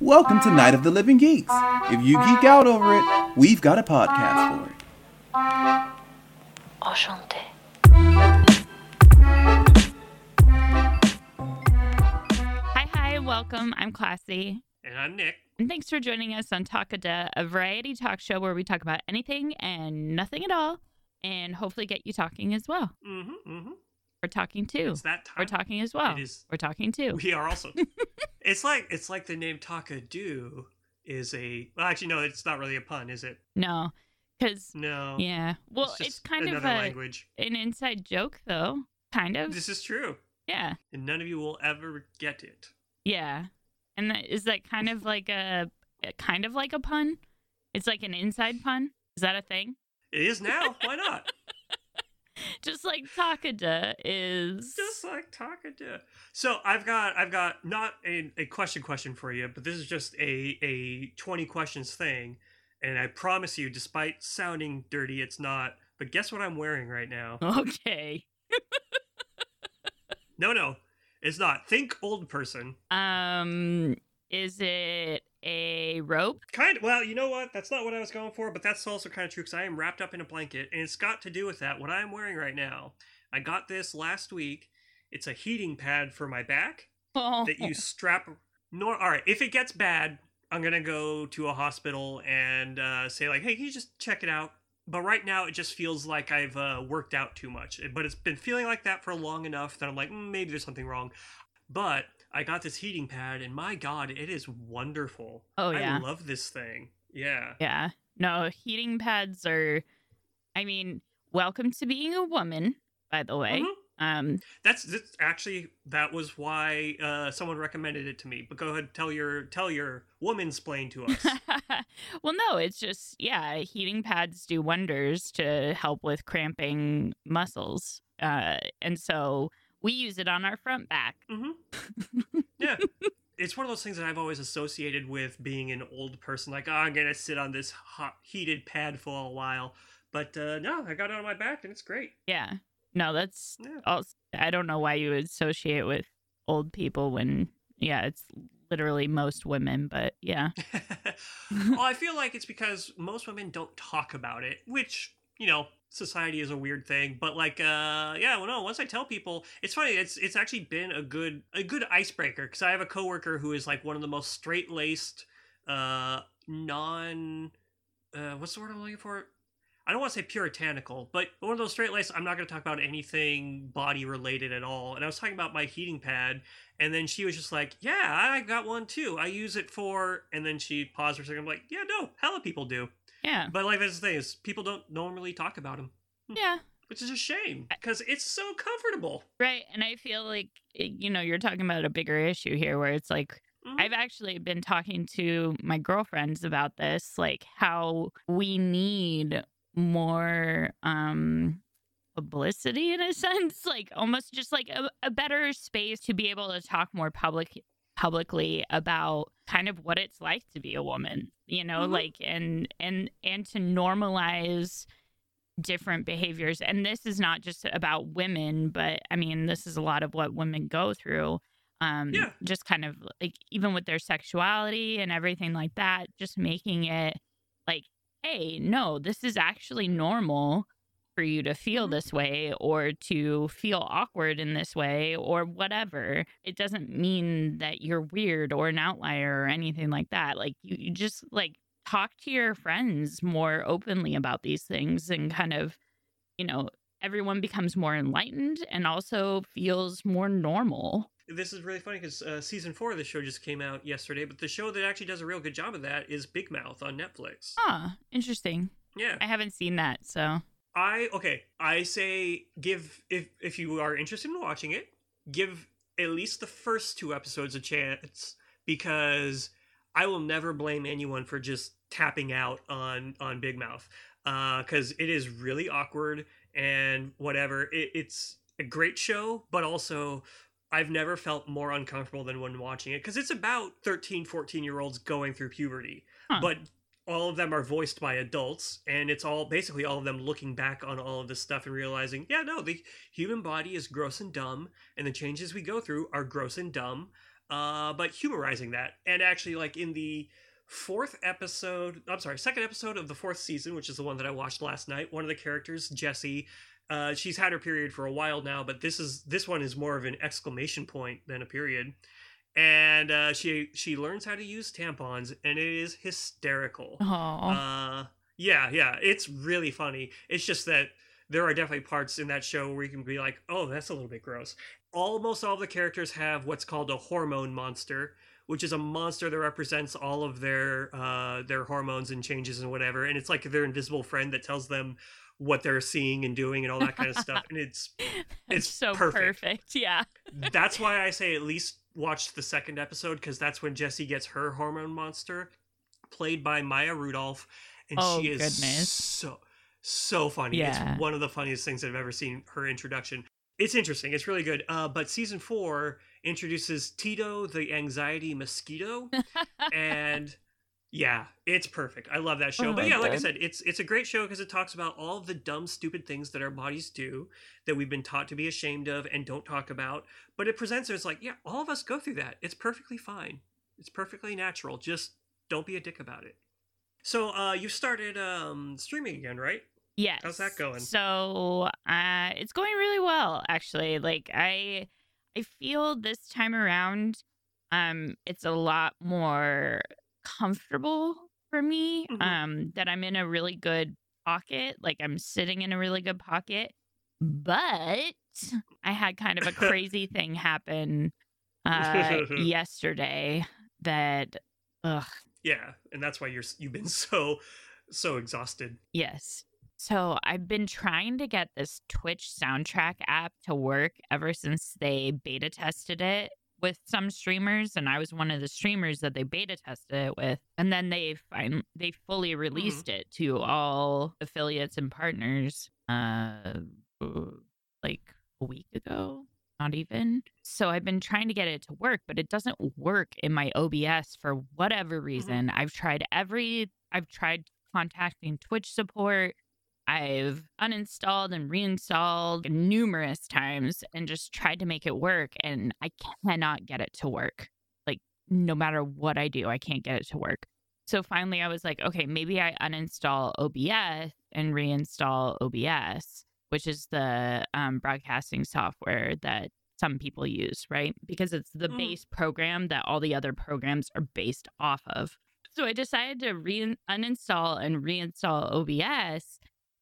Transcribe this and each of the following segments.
Welcome to Night of the Living Geeks. If you geek out over it, we've got a podcast for it. Enchanté. Hi, hi, welcome. I'm Classy. And I'm Nick. And thanks for joining us on Takada, a variety talk show where we talk about anything and nothing at all, and hopefully get you talking as well. Mm-hmm. Mm-hmm. We're talking too. It's that time. We're talking as well. It is. We're talking too. We are also. it's like it's like the name Takadu is a. Well, actually, no, it's not really a pun, is it? No, because No. yeah. Well, it's, it's, kind of another a, language. an inside joke, though. Kind of. This is true, Yeah. and none of you will ever get it. Yeah. And that, is that kind of like a kind of like a pun? It's like an inside pun. Is that a thing? It is now. Why not? Just like Takada is. just like Takada. So I've got I've got not a, a question question for you, but this is just a a twenty questions thing, and I promise you, despite sounding dirty, it's not. But guess what I'm wearing right now? Okay. No, no, it's not. Think old person. Um, is it a rope? Kind of. Well, you know what? That's not what I was going for, but that's also kind of true because I am wrapped up in a blanket, and it's got to do with that. What I'm wearing right now, I got this last week. It's a heating pad for my back Oh, that you strap. Nor, all right. If it gets bad, I'm gonna go to a hospital and uh, say like, "Hey, can you just check it out?" But right now, it just feels like I've uh, worked out too much. But it's been feeling like that for long enough that I'm like, mm, maybe there's something wrong. But I got this heating pad, and my God, it is wonderful. Oh, yeah. I love this thing. Yeah. yeah. No, heating pads are. I mean, welcome to being a woman. By the way, Mhm. um, That's, that's actually that was why uh, someone recommended it to me. But go ahead, tell your tell your woman splain to us. well, no, it's just yeah, heating pads do wonders to help with cramping muscles, uh, and so we use it on our front back. hmm Yeah. It's one of those things that I've always associated with being an old person. Like, oh, I'm going to sit on this hot, heated pad for a while. But uh, no, I got it on my back and it's great. Yeah. No, that's Yeah. also, I don't know why you would associate with old people when, yeah, it's literally most women, but yeah. well, I feel like it's because most women don't talk about it, which, you know, society is a weird thing. But like, uh, yeah, well, no, once I tell people, it's funny. It's it's actually been a good a good icebreaker because I have a coworker who is like one of the most straight laced, uh, non, uh, what's the word I'm looking for? I don't want to say puritanical, but one of those straight laced. I'm not going to talk about anything body related at all. And I was talking about my heating pad, and then she was just like, "Yeah, I got one too. I use it for." And then she paused for a second. I'm like, "Yeah, no, hella people do." Yeah. But like that's the thing is, people don't normally talk about them, Yeah. which is a shame because it's so comfortable. Right. And I feel like, eh, you know, you're talking about a bigger issue here where it's like, Mhm. I've actually been talking to my girlfriends about this, like how we need more um publicity in a sense, like almost just like a, a better space to be able to talk more public publicly about kind of what it's like to be a woman, you know, Mhm. like and and and to normalize different behaviors and this is not just about women but i mean this is a lot of what women go through um Yeah. just kind of like even with their sexuality and everything like that just making it like hey no this is actually normal for you to feel Mhm. this way or to feel awkward in this way or whatever. It doesn't mean that you're weird or an outlier or anything like that. Like you, you just like talk to your friends more openly about these things and kind of you know everyone becomes more enlightened and also feels more normal. This is really funny because uh, season four of the show just came out yesterday, but the show that actually does a real good job of that is Big Mouth on Netflix. ah interesting. Yeah, i haven't seen that so I okay. I say give if if you are interested in watching it, give at least the first two episodes a chance because I will never blame anyone for just tapping out on on Big Mouth uh, because it is really awkward and whatever. It, it's a great show, but also I've never felt more uncomfortable than when watching it because it's about 13, 14 year olds going through puberty, Huh. but all of them are voiced by adults and it's all basically all of them looking back on all of this stuff and realizing yeah no the human body is gross and dumb and the changes we go through are gross and dumb uh, but humorizing that. And actually, like in the fourth episode, I'm sorry, second episode of the fourth season, which is the one that I watched last night, one of the characters, Jessi, uh, she's had her period for a while now, but this is this one is more of an exclamation point than a period. And uh, she she learns how to use tampons, and it is hysterical. Oh, Uh, yeah, yeah, it's really funny. It's just that there are definitely parts in that show where you can be like, "Oh, that's a little bit gross." Almost all the characters have what's called a hormone monster, which is a monster that represents all of their uh, their hormones and changes and whatever. And it's like their invisible friend that tells them what they're seeing and doing and all that kind of stuff. And it's it's it's so perfect. perfect. Yeah. that's why I say at least watch the second episode because that's when Jessi gets her hormone monster, played by Maya Rudolph, and Oh, she is goodness. so so funny. Yeah. It's one of the funniest things I've ever seen. Her introduction. It's interesting. It's really good. Uh, but season four introduces Tito, the anxiety mosquito, and yeah, it's perfect. I love that show. Oh but yeah, like I said, it's it's a great show because it talks about all the dumb, stupid things that our bodies do that we've been taught to be ashamed of and don't talk about. But it presents it as like, yeah, all of us go through that. It's perfectly fine. It's perfectly natural. Just don't be a dick about it. So uh you started um streaming again, right? Yes. How's that going? So, uh, it's going really well, actually. Like I, I feel this time around, um, it's a lot more comfortable for me. Mhm. Um, that I'm in a really good pocket. Like I'm sitting in a really good pocket. But I had kind of a crazy thing happen uh, yesterday that, ugh, Yeah, and that's why you're you've been so so exhausted. Yes. So I've been trying to get this Twitch soundtrack app to work ever since they beta tested it with some streamers, and I was one of the streamers that they beta tested it with. And then they fin- they fully released it to all affiliates and partners uh like a week ago. Not even. So I've been trying to get it to work, but it doesn't work in my OBS for whatever reason. I've tried every I've tried contacting Twitch support. I've uninstalled and reinstalled numerous times and just tried to make it work and I cannot get it to work. Like no matter what I do, I can't get it to work. So finally I was like, okay, maybe I uninstall OBS and reinstall OBS, which is the um, broadcasting software that some people use, right? Because it's the Mm. base program that all the other programs are based off of. So I decided to re- uninstall and reinstall OBS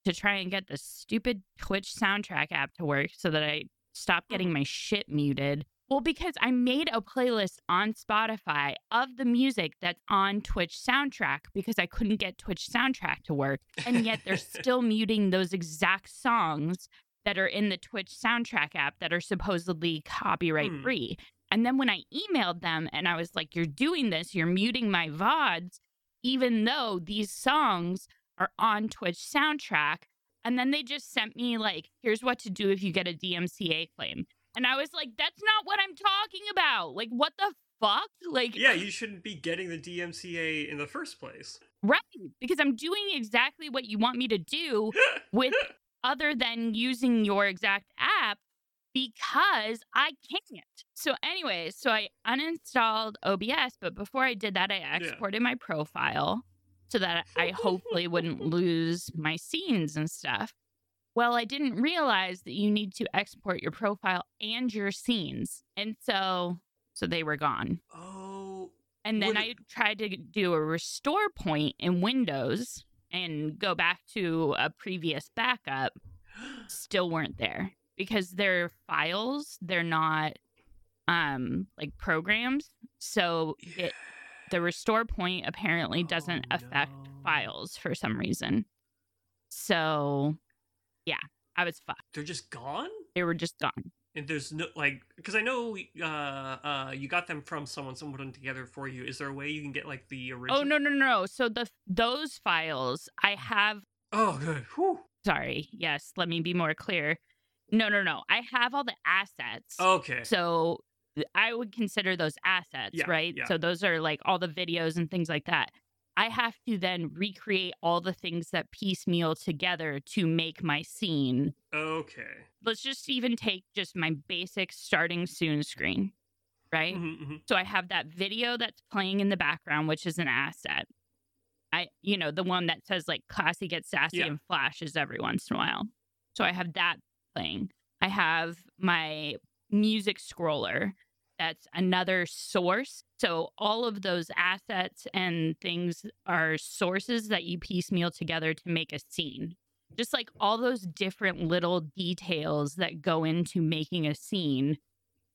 to try and get the stupid Twitch soundtrack app to work so that I stop getting my shit muted. Well, because I made a playlist on Spotify of the music that's on Twitch soundtrack because I couldn't get Twitch soundtrack to work. And yet they're still muting those exact songs that are in the Twitch soundtrack app that are supposedly copyright Hmm. free. And then when I emailed them and I was like, you're doing this, you're muting my VODs, even though these songs are on Twitch soundtrack. And then they just sent me, like, here's what to do if you get a DMCA claim. And I was like, that's not what I'm talking about. Like, what the fuck? Like, Yeah, you shouldn't be getting the DMCA in the first place. right. Because I'm doing exactly what you want me to do with other than using your exact app because I can't. So, anyways, so I uninstalled OBS, but before I did that, I exported my profile so that I hopefully wouldn't lose my scenes and stuff. Well, I didn't realize that you need to export your profile and your scenes. And so so they were gone. oh, And then I tried to do a restore point in Windows and go back to a previous backup, still weren't there because they're files, they're not um like programs. So it the restore point apparently doesn't Oh, affect files for some reason. So yeah, I was fucked. they're just gone. They were just gone. And there's no like because I know uh uh you got them from someone, someone put them together for you. Is there a way you can get like the original? Oh no no no. So the those files I have Oh, good. Whew. sorry. Yes, let me be more clear. No, no, no. I have all the assets. Okay. So I would consider those assets, Yeah, right? yeah. So those are like all the videos and things like that. I have to then recreate all the things that piecemeal together to make my scene. Okay. Let's just even take just my basic starting soon screen. right? Mhm, mhm. So I have that video that's playing in the background, which is an asset. I, you know, the one that says like classy gets sassy Yeah. and flashes every once in a while. So I have that playing. I have my music scroller. That's another source. So all of those assets and things are sources that you piecemeal together to make a scene. Just like all those different little details that go into making a scene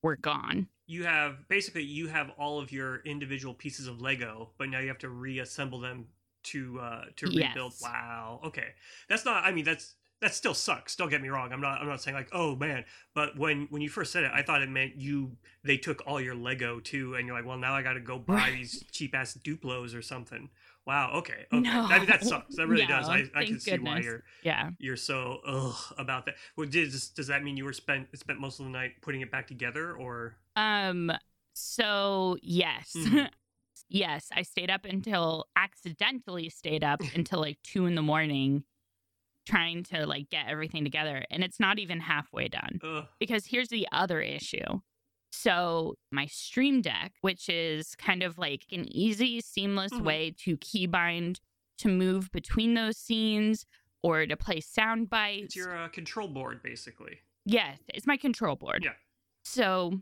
were gone. You have basically you have all of your individual pieces of Lego, but now you have to reassemble them to uh to rebuild. Yes. Wow. Okay. That's not I mean that's that still sucks. Don't get me wrong. I'm not I'm not saying like, "Oh man." But when when you first said it, I thought it meant you they took all your Lego too and you're like, "Well, now I got to go buy these cheap ass Duplos or something." Wow. Okay. Okay. No. I mean that sucks. That really does. I I can see why you're Yeah. you're so ugh about that. Well, does does that mean you were spent spent most of the night putting it back together or Um so yes. Mhm. yes, I stayed up until accidentally stayed up until like 2 in the morning trying to like get everything together and it's not even halfway done. ugh. because here's the other issue. So, my Stream Deck, which is kind of like an easy, seamless Mhm. way to keybind to move between those scenes or to play sound bites. It's your uh, control board, basically. Yes, it's my control board. Yeah. So,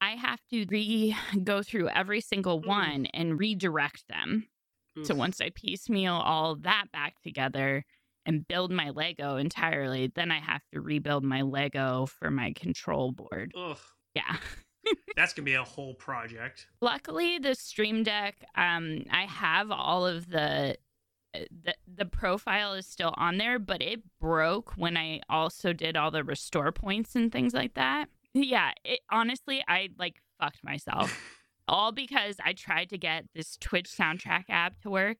I have to re go through every single Mm. one and redirect them. So, once I piecemeal all that back together and build my Lego entirely, then I have to rebuild my Lego for my control board. Ugh, Yeah. that's gonna be a whole project. Luckily, the Stream Deck, um, I have all of the, uh, the the profile is still on there, but it broke when I also did all the restore points and things like that. Yeah, it honestly, I like fucked myself all because I tried to get this Twitch soundtrack app to work,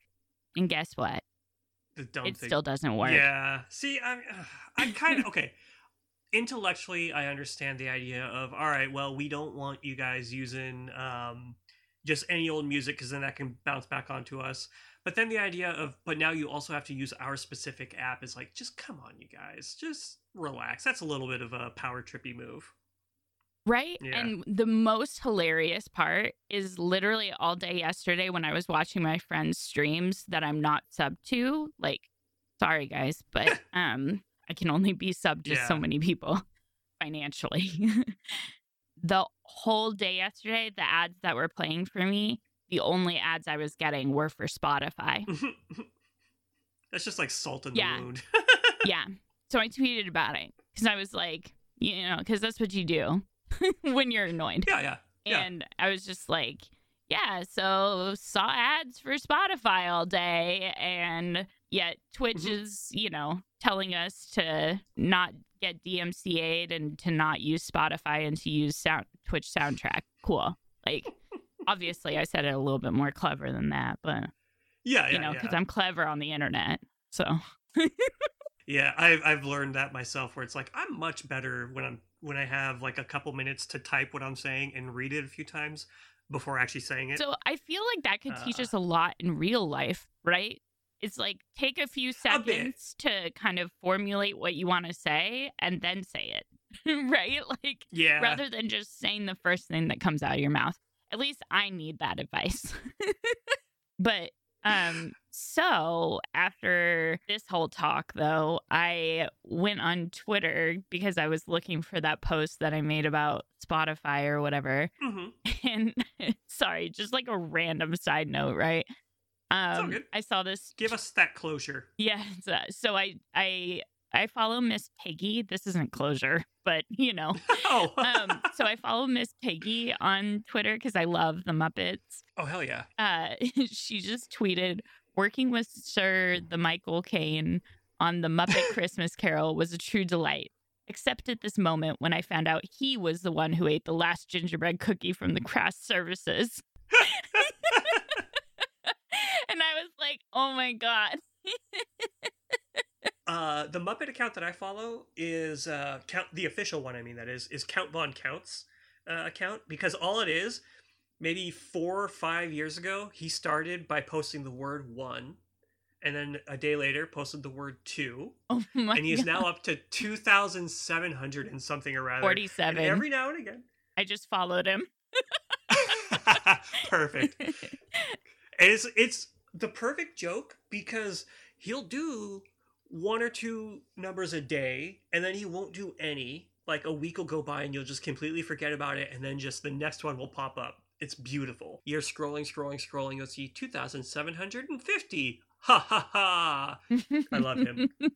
and guess what? The dumb it thing. still doesn't work. Yeah. See, I'm I'm kind of okay. Intellectually, I understand the idea of all right. Well, we don't want you guys using um, just any old music because then that can bounce back onto us. But then the idea of but now you also have to use our specific app is like just come on, you guys, just relax. That's a little bit of a power trippy move. Right? Yeah. And the most hilarious part is literally all day yesterday when I was watching my friends' streams that I'm not sub to. Like, sorry guys, but um I can only be sub to so many people financially. the whole day yesterday, the ads that were playing for me, the only ads I was getting were for Spotify. That's just like salt in Yeah. the wound. yeah. So I tweeted about it because I was like, you know, because that's what you do when you're annoyed. yeah, yeah. Yeah. And I was just like, yeah, so saw ads for Spotify all day. And yet Twitch Mhm. is, you know, telling us to not get DMCA'd and to not use Spotify and to use sound Twitch soundtrack. Cool. Like, obviously, I said it a little bit more clever than that, but, Yeah, yeah, you know, yeah. because I'm clever on the internet. So, Yeah, I've I've learned that myself. Where it's like I'm much better when I'm when I have like a couple minutes to type what I'm saying and read it a few times before actually saying it. so I feel like that could teach Uh. us a lot in real life, right? It's like take a few A seconds to kind of formulate what you want to say and then say it, right? Like yeah, rather than just saying the first thing that comes out of your mouth. At least I need that advice. but um so after this whole talk though, I went on Twitter because I was looking for that post that I made about Spotify or whatever. hmm And sorry, just like a random side note, right? Um. I saw this give us that closure. yeah, so, so I I I follow Miss Piggy. This isn't closure, but you know. oh, Um, so I follow Miss Piggy on Twitter because I love the Muppets. oh hell yeah! Uh, she just tweeted, "Working with Sir the Michael Caine on the Muppet Christmas Carol was a true delight." Except at this moment when I found out he was the one who ate the last gingerbread cookie from the craft services. and I was like, oh my God. Uh, the Muppet account that I follow is uh, count the official one. I mean, that is is Count Von Counts uh, account because all it is, maybe four or five years ago, he started by posting the word one, and then a day later posted the word two, Oh my and he is God. now up to two thousand seven hundred and something or rather. 47. Every now and again, I just followed him. Perfect. It's it's the perfect joke because he'll do one or two numbers a day and then he won't do any. Like a week will go by and you'll just completely forget about it and then just the next one will pop up. It's beautiful. You're scrolling, scrolling, scrolling. You'll see 2,750. Ha ha ha. I love him.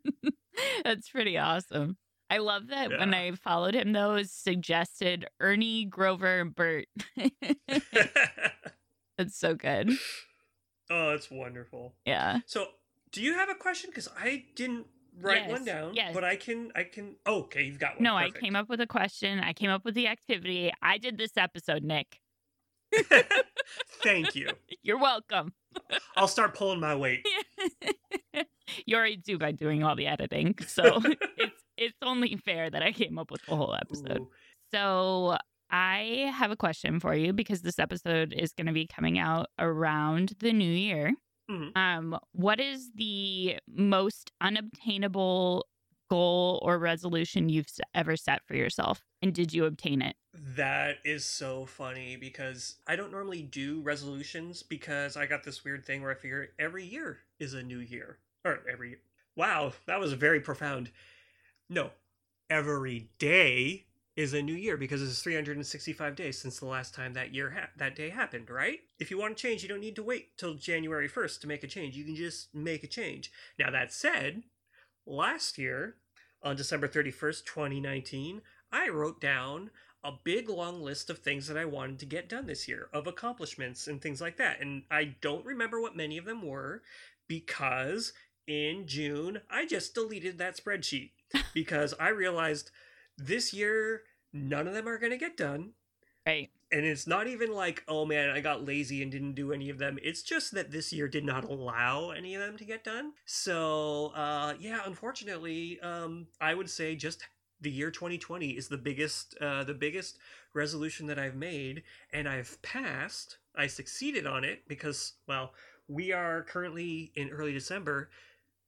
That's pretty awesome. I love that when I followed him, though, it suggested Ernie, Grover, and Bert. That's so good. oh, it's wonderful. Yeah. So, do you have a question? Because I didn't write one down, yes. but I can. I can. Oh, okay, you've got one. No, I came up with a question. I came up with the activity. I did this episode, Nick. Thank you. You're welcome. I'll start pulling my weight. you already do by doing all the editing. So it's it's only fair that I came up with the whole episode. Ooh. So I have a question for you because this episode is going to be coming out around the new year. Mhm. Um, what is the most unobtainable goal or resolution you've ever set for yourself, and did you obtain it? That is so funny because I don't normally do resolutions because I got this weird thing where I figure every year is a new year. Or every Wow, that was very profound. No, every day is a new year because it's 365 days since the last time that year ha- that day happened, right? If you want to change, you don't need to wait till January 1st to make a change. You can just make a change. Now that said, last year on December 31st, 2019, I wrote down a big long list of things that I wanted to get done this year, of accomplishments and things like that. And I don't remember what many of them were because in June I just deleted that spreadsheet because I realized this year none of them are going to get done. Right. And it's not even like, oh man, I got lazy and didn't do any of them. It's just that this year did not allow any of them to get done. So, uh, yeah, unfortunately, um, I would say just the year 2020 is the biggest, uh, the biggest resolution that I've made, and I've passed. I succeeded on it because, well, we are currently in early December,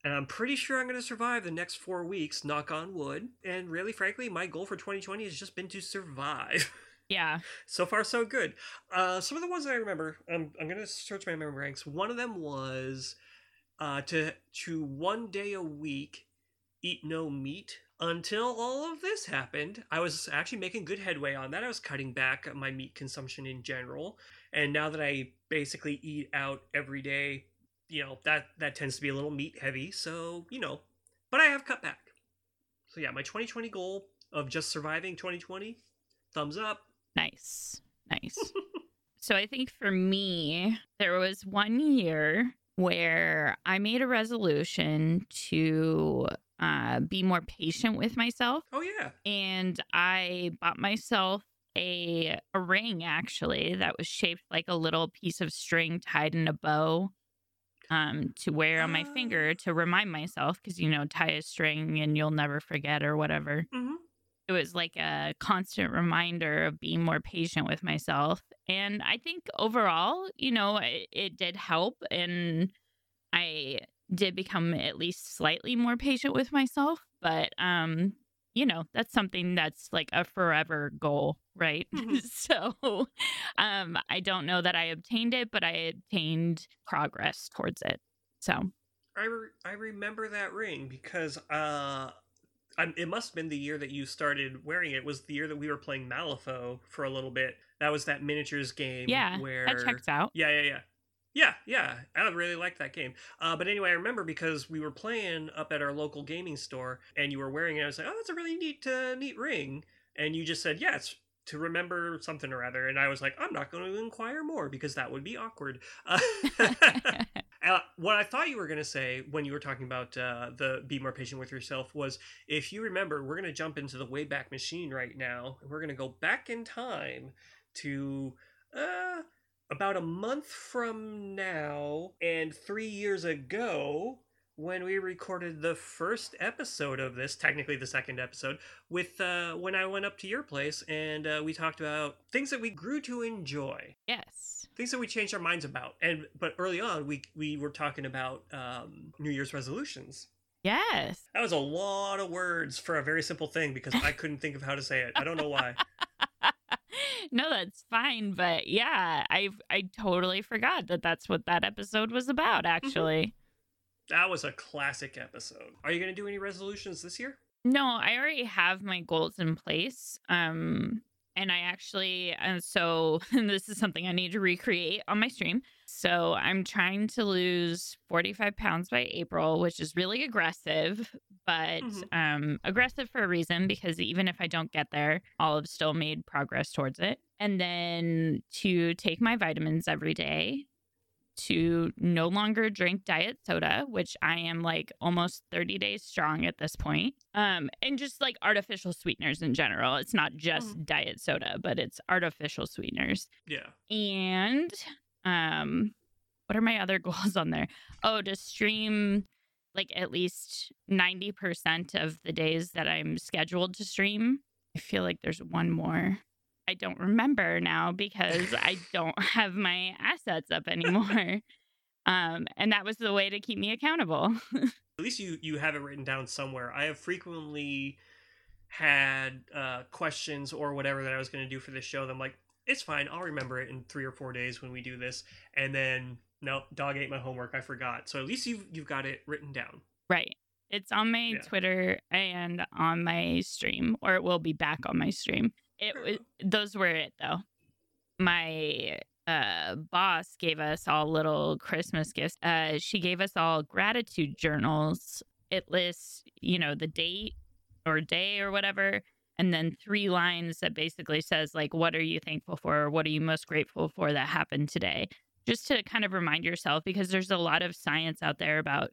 and I'm pretty sure I'm going to survive the next four weeks. Knock on wood. And really, frankly, my goal for 2020 has just been to survive. Yeah. so far so good uh some of the ones that i remember i'm, I'm gonna search my memory ranks one of them was uh to to one day a week eat no meat until all of this happened i was actually making good headway on that i was cutting back my meat consumption in general and now that i basically eat out every day you know that that tends to be a little meat heavy so you know but i have cut back so yeah my 2020 goal of just surviving 2020 thumbs up Nice. Nice. so I think for me, there was one year where I made a resolution to uh, be more patient with myself. oh yeah And I bought myself a, a ring actually that was shaped like a little piece of string tied in a bow um, to wear on my Ah. finger to remind myself because, you know, tie a string and you'll never forget or whatever mm-hmm. it was like a constant reminder of being more patient with myself and i think overall you know it, it did help and i did become at least slightly more patient with myself but um you know that's something that's like a forever goal right Mhm. so um i don't know that i obtained it but i obtained progress towards it so I, re- I remember that ring because uh, I, it must have been the year that you started wearing it. Was the year that we were playing Malifaux for a little bit. That was that miniatures game. yeah where that checks out Yeah, yeah, yeah. Yeah, yeah. I really like that game. Uh, but anyway, I remember because we were playing up at our local gaming store and you were wearing it. I was like, oh, that's a really neat, uh, neat ring. And you just said, yeah, to remember something or other. And I was like, I'm not going to inquire more because that would be awkward. Uh, Uh, what I thought you were going to say when you were talking about uh, the be more patient with yourself was if you remember, we're going to jump into the Wayback Machine right now. and We're going to go back in time to uh, about a month from now and three years ago when we recorded the first episode of this, technically the second episode, with uh, when I went up to your place and uh, we talked about things that we grew to enjoy. Yes. Things that we changed our minds about. And but early on we we were talking about um new year's resolutions. Yes. That was a lot of words for a very simple thing because i couldn't think of how to say it. I don't know why no, that's fine. But yeah, I I totally forgot that that's what that episode was about. Actually, That was a classic episode. Are you going to do any resolutions this year? no, I already have my goals in place. Um, and I actually, and so this is something I need to recreate on my stream. So I'm trying to lose 45 pounds by April, which is really aggressive, but Mhm. um, aggressive for a reason because even if I don't get there, I'll have still made progress towards it. And then to take my vitamins every day, to no longer drink diet soda, which I am like almost 30 days strong at this point. Um, and just like artificial sweeteners in general. It's not just diet soda, but it's artificial sweeteners. Yeah. And um what are my other goals on there? Oh, to stream like at least 90% of the days that I'm scheduled to stream. I feel like there's one more. I don't remember now because I don't have my assets up anymore. um and that was the way to keep me accountable. At least you you have it written down somewhere. I have frequently had uh, questions or whatever that I was going to do for this show. That I'm like, it's fine. I'll remember it in three or four days when we do this. And then nope, dog ate my homework. I forgot. So at least you've you've got it written down. Right. It's on my Yeah. Twitter and on my stream, or it will be back on my stream. It was those were it though. My uh boss gave us all little Christmas gifts. Uh she gave us all gratitude journals. It lists, you know, the date or day or whatever, and then three lines that basically says like what are you thankful for or what are you most grateful for that happened today. Just to kind of remind yourself because there's a lot of science out there about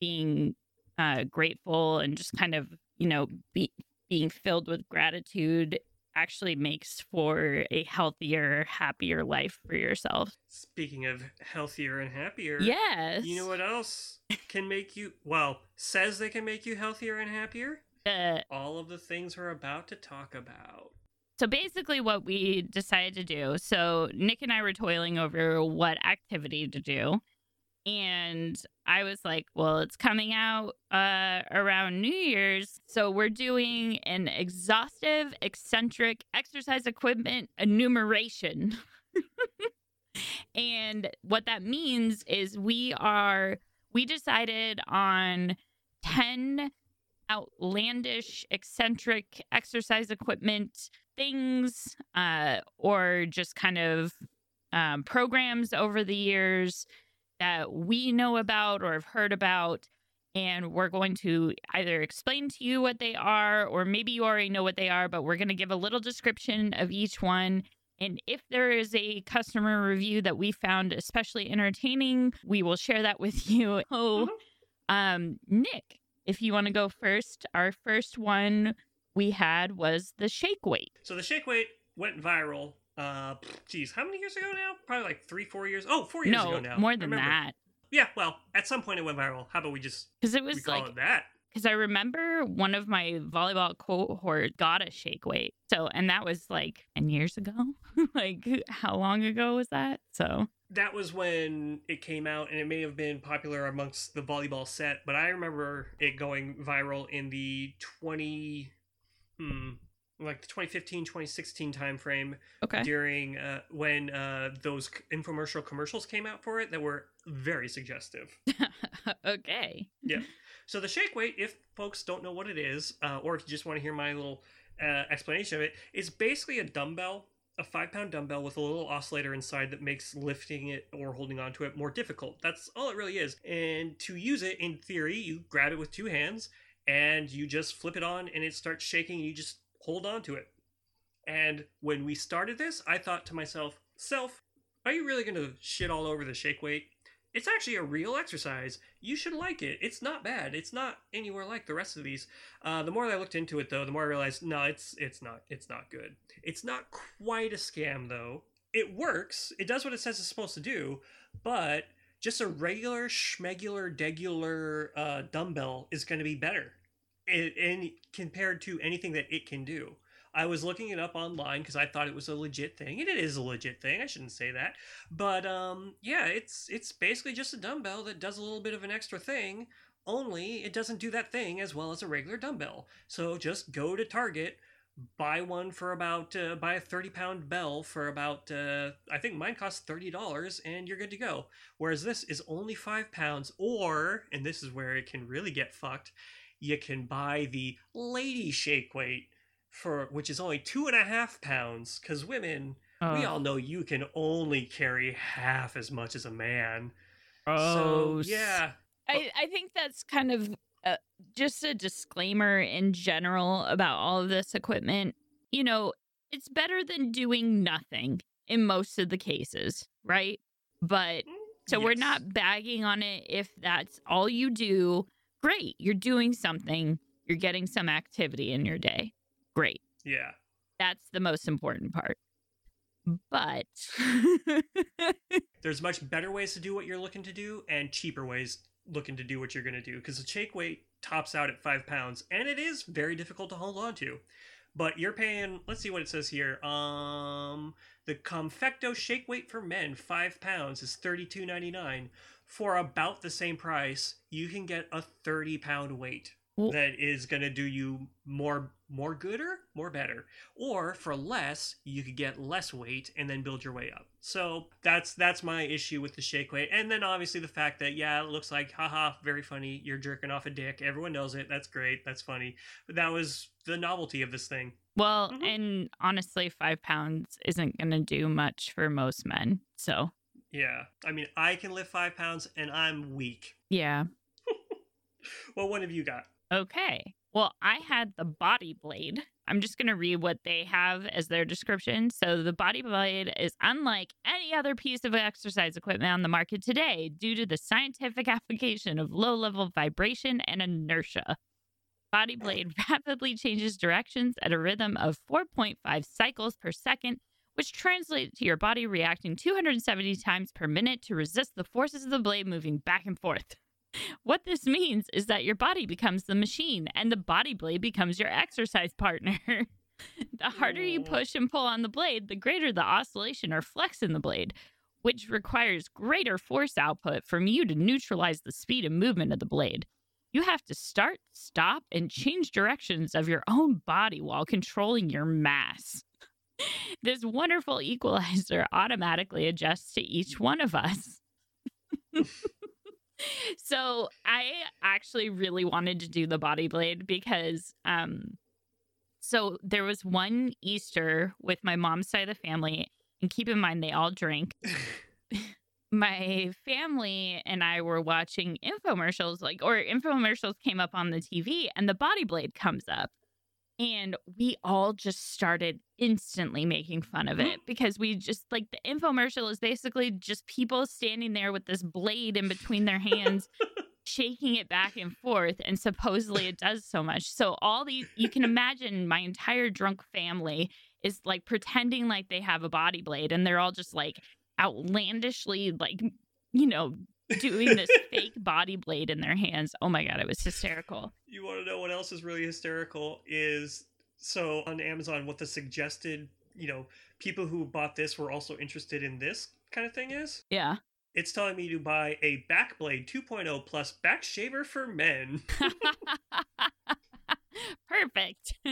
being uh, grateful and just kind of you know be, being filled with gratitude actually makes for a healthier happier life for yourself Speaking of healthier and happier, yes You know what else can make you well says they can make you healthier and happier? Uh, All of the things we're about to talk about. so basically what we decided to do so nick and i were toiling over what activity to do. And i was like well it's coming out uh, around new year's. So we're doing an exhaustive eccentric exercise equipment enumeration. And what that means is we are we decided on 10 outlandish eccentric exercise equipment things uh, or just kind of um, programs over the years that we know about or have heard about and we're going to either explain to you what they are or maybe you already know what they are but we're going to give a little description of each one. And if there is a customer review that we found especially entertaining we will share that with you. Oh um nick if you want to go first our first one we had was the shake weight So the shake weight went viral. Uh, geez, how many years ago now? Probably like three, four years. Oh, four years no ago now. more than that Yeah, well, at some point it went viral. How about we just because it was call like it that? because I remember one of my volleyball cohort got a shake weight. So, and that was like 10 years ago. like, how long ago was that? So, That was when it came out, and it may have been popular amongst the volleyball set. But I remember it going viral in the twenty, hmm, like the 2015, 2016 timeframe okay. during uh, when uh, those infomercial commercials came out for it that were very suggestive. okay. Yeah. So the shake weight, if folks don't know what it is, uh, or if you just want to hear my little uh, explanation of it, is basically a dumbbell, a five pound dumbbell with a little oscillator inside that makes lifting it or holding onto it more difficult. That's all it really is. And to use it, in theory, you grab it with two hands and you just flip it on, and it starts shaking. And you just hold on to it. And when we started this, I thought to myself, self, are you really going to shit all over the shake weight? It's actually a real exercise. You should like it. It's not bad. It's not anywhere like the rest of these. Uh, the more I looked into it, though, the more I realized, no, it's it's not. It's not good. It's not quite a scam, though. It works. It does what it says it's supposed to do, but just a regular schmegular degular uh, dumbbell is going to be better, and, compared to anything that it can do. I was looking it up online because I thought it was a legit thing, and it is a legit thing. I shouldn't say that, but um, yeah, it's it's basically just a dumbbell that does a little bit of an extra thing. Only it doesn't do that thing as well as a regular dumbbell. So just go to Target, buy one for about uh, buy a 30 pound bell for about uh, i think mine costs $30 and you're good to go whereas this is only five pounds or and this is where it can really get fucked you can buy the lady shake weight for which is only two and a half pounds because women we Oh, all know you can only carry half as much as a man so yeah I, I think that's kind of uh, just a disclaimer in general about all of this equipment. You know, it's better than doing nothing in most of the cases, right? But so we're not bagging on it if that's all you do. Great, you're doing something, you're getting some activity in your day. Great. yeah That's the most important part. But there's much better ways to do what you're looking to do and cheaper ways looking to do what you're going to do because the shake weight tops out at five pounds and it is very difficult to hold on to but you're paying let's see what it says here um the confecto shake weight for men five pounds is 32.99 for about the same price you can get a 30 pound weight Well- that is going to do you more more gooder more better. Or for less you could get less weight and then build your way up. So that's that's my issue with the shake weight. And then obviously the fact that yeah it looks like haha very funny. You're jerking off a dick. Everyone knows it. That's great. That's funny. But that was the novelty of this thing. Well, Mhm. and honestly, five pounds isn't going to do much for most men. So, yeah. I mean i can lift five pounds and i'm weak. Yeah. Well, what one have you got Okay. Well, I had the body blade. I'm just going to read what they have as their description. So, the body blade is unlike any other piece of exercise equipment on the market today due to the scientific application of low level vibration and inertia. Body blade rapidly changes directions at a rhythm of 4.5 cycles per second, which translates to your body reacting 270 times per minute to resist the forces of the blade moving back and forth. What this means is that your body becomes the machine and the body blade becomes your exercise partner. the harder you push and pull on the blade, the greater the oscillation or flex in the blade, which requires greater force output from you to neutralize the speed and movement of the blade. You have to start, stop, and change directions of your own body while controlling your mass. This wonderful equalizer automatically adjusts to each one of us. so I actually really wanted to do the body blade because um so there was one Easter with my mom's side of the family, and keep in mind they all drink. my family and I were watching infomercials, like, or infomercials came up on the TV, and the body blade comes up. And we all just started instantly making fun of mm-hmm. it because we just like the infomercial is basically just people standing there with this blade in between their hands, shaking it back and forth. And supposedly it does so much. So, all these, you can imagine my entire drunk family is like pretending like they have a body blade and they're all just like outlandishly, like, you know, doing this fake body blade in their hands. Oh my God, it was hysterical. You want to know what else is really hysterical? Is so on Amazon, what the suggested, you know, people who bought this were also interested in this kind of thing is? Yeah. It's telling me to buy a Bakblade 2.0 plus back shaver for men. Perfect.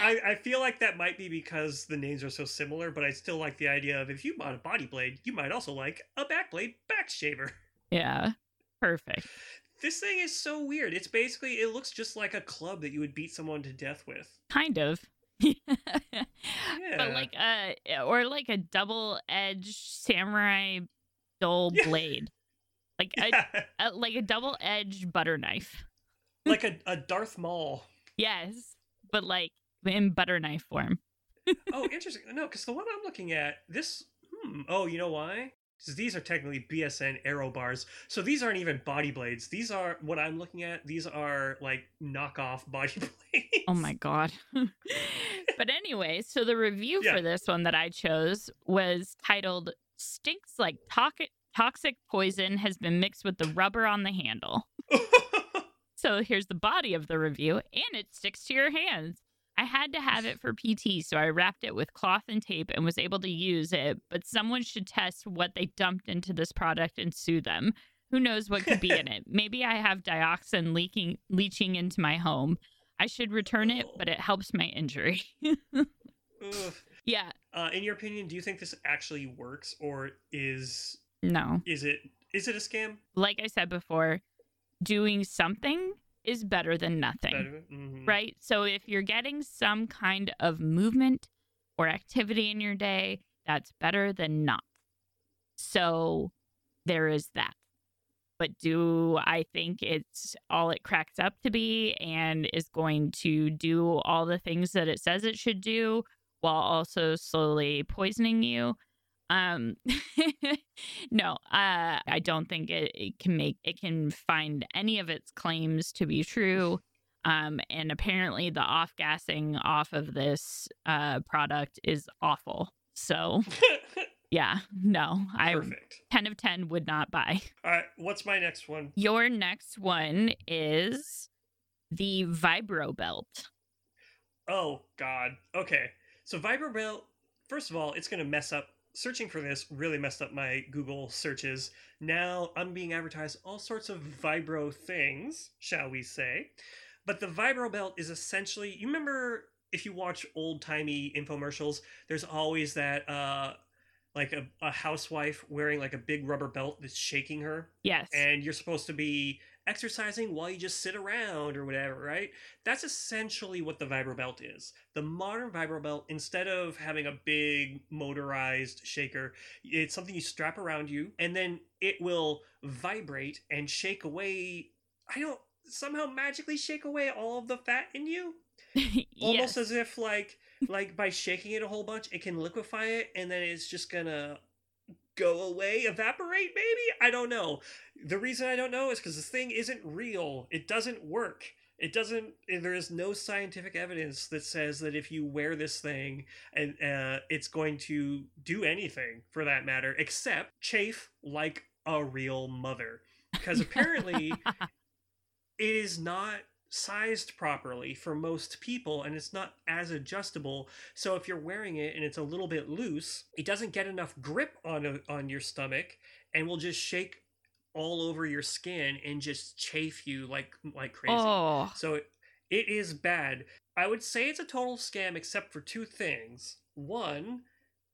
I, I feel like that might be because the names are so similar, but I still like the idea of if you bought a body blade, you might also like a back blade back shaver. yeah. Perfect. This thing is so weird. It's basically, it looks just like a club that you would beat someone to death with. Kind of. yeah. But like uh, a or like a double edged samurai dull Yeah. blade. Like a, Yeah, a like a double edged butter knife. Like a, a Darth Maul. Yes. But like in butter knife form. Oh, interesting. No, because the one I'm looking at, this. Hmm. Oh, you know why? Because these are technically BSN arrow bars. So these aren't even body blades. These are what I'm looking at. These are like knockoff body blades. Oh my god. but anyway, so the review Yeah. for this one that I chose was titled Stinks like toxic toxic poison has been mixed with the rubber on the handle. So here's the body of the review, and it sticks to your hands. I had to have it for PT, so I wrapped it with cloth and tape and was able to use it. But someone should test what they dumped into this product and sue them. Who knows what could be in it? Maybe I have dioxin leaking leaching into my home. I should return it, but it helps my injury. Yeah, Uh, in your opinion, do you think this actually works, or is no. is it is it a scam? Like I said before, doing something is better than nothing. Better- mhm. right? So if you're getting some kind of movement or activity in your day, that's better than not. So there is that. But do I think it's all it cracks up to be and is going to do all the things that it says it should do while also slowly poisoning you? Um no, uh I don't think it, it can make it can find any of its claims to be true. Um, and apparently the off gassing off of this uh, product is awful. So yeah, no, I Perfect. 10 of 10 would not buy. All right, what's my next one? Your next one is the Vibro Belt. Oh God. Okay. So Vibro Belt, First of all, it's gonna mess up. Searching for this really messed up my Google searches. Now I'm being advertised all sorts of vibro things, shall we say? But the Vibro Belt is essentially. You remember if you watch old timey infomercials, there's always that uh, like a, a housewife wearing like a big rubber belt that's shaking her Yes. and you're supposed to be exercising while you just sit around or whatever, right? That's essentially what the vibro belt is. The modern vibro belt, instead of having a big motorized shaker, it's something you strap around you, and then it will vibrate and shake away. I don't somehow magically shake away all of the fat in you almost as if like like by shaking it a whole bunch it can liquefy it and then it's just gonna go away evaporate maybe? I don't know. The reason i don't know is because this thing isn't real. It doesn't work. It doesn't there is no scientific evidence that says that if you wear this thing and uh, it's going to do anything for that matter except chafe like a real mother. Because apparently it is not sized properly for most people and it's not as adjustable. So if you're wearing it and it's a little bit loose it doesn't get enough grip on a, on your stomach and will just shake all over your skin and just chafe you like like crazy. Oh, so it, it is bad. I would say it's a total scam except for two things. One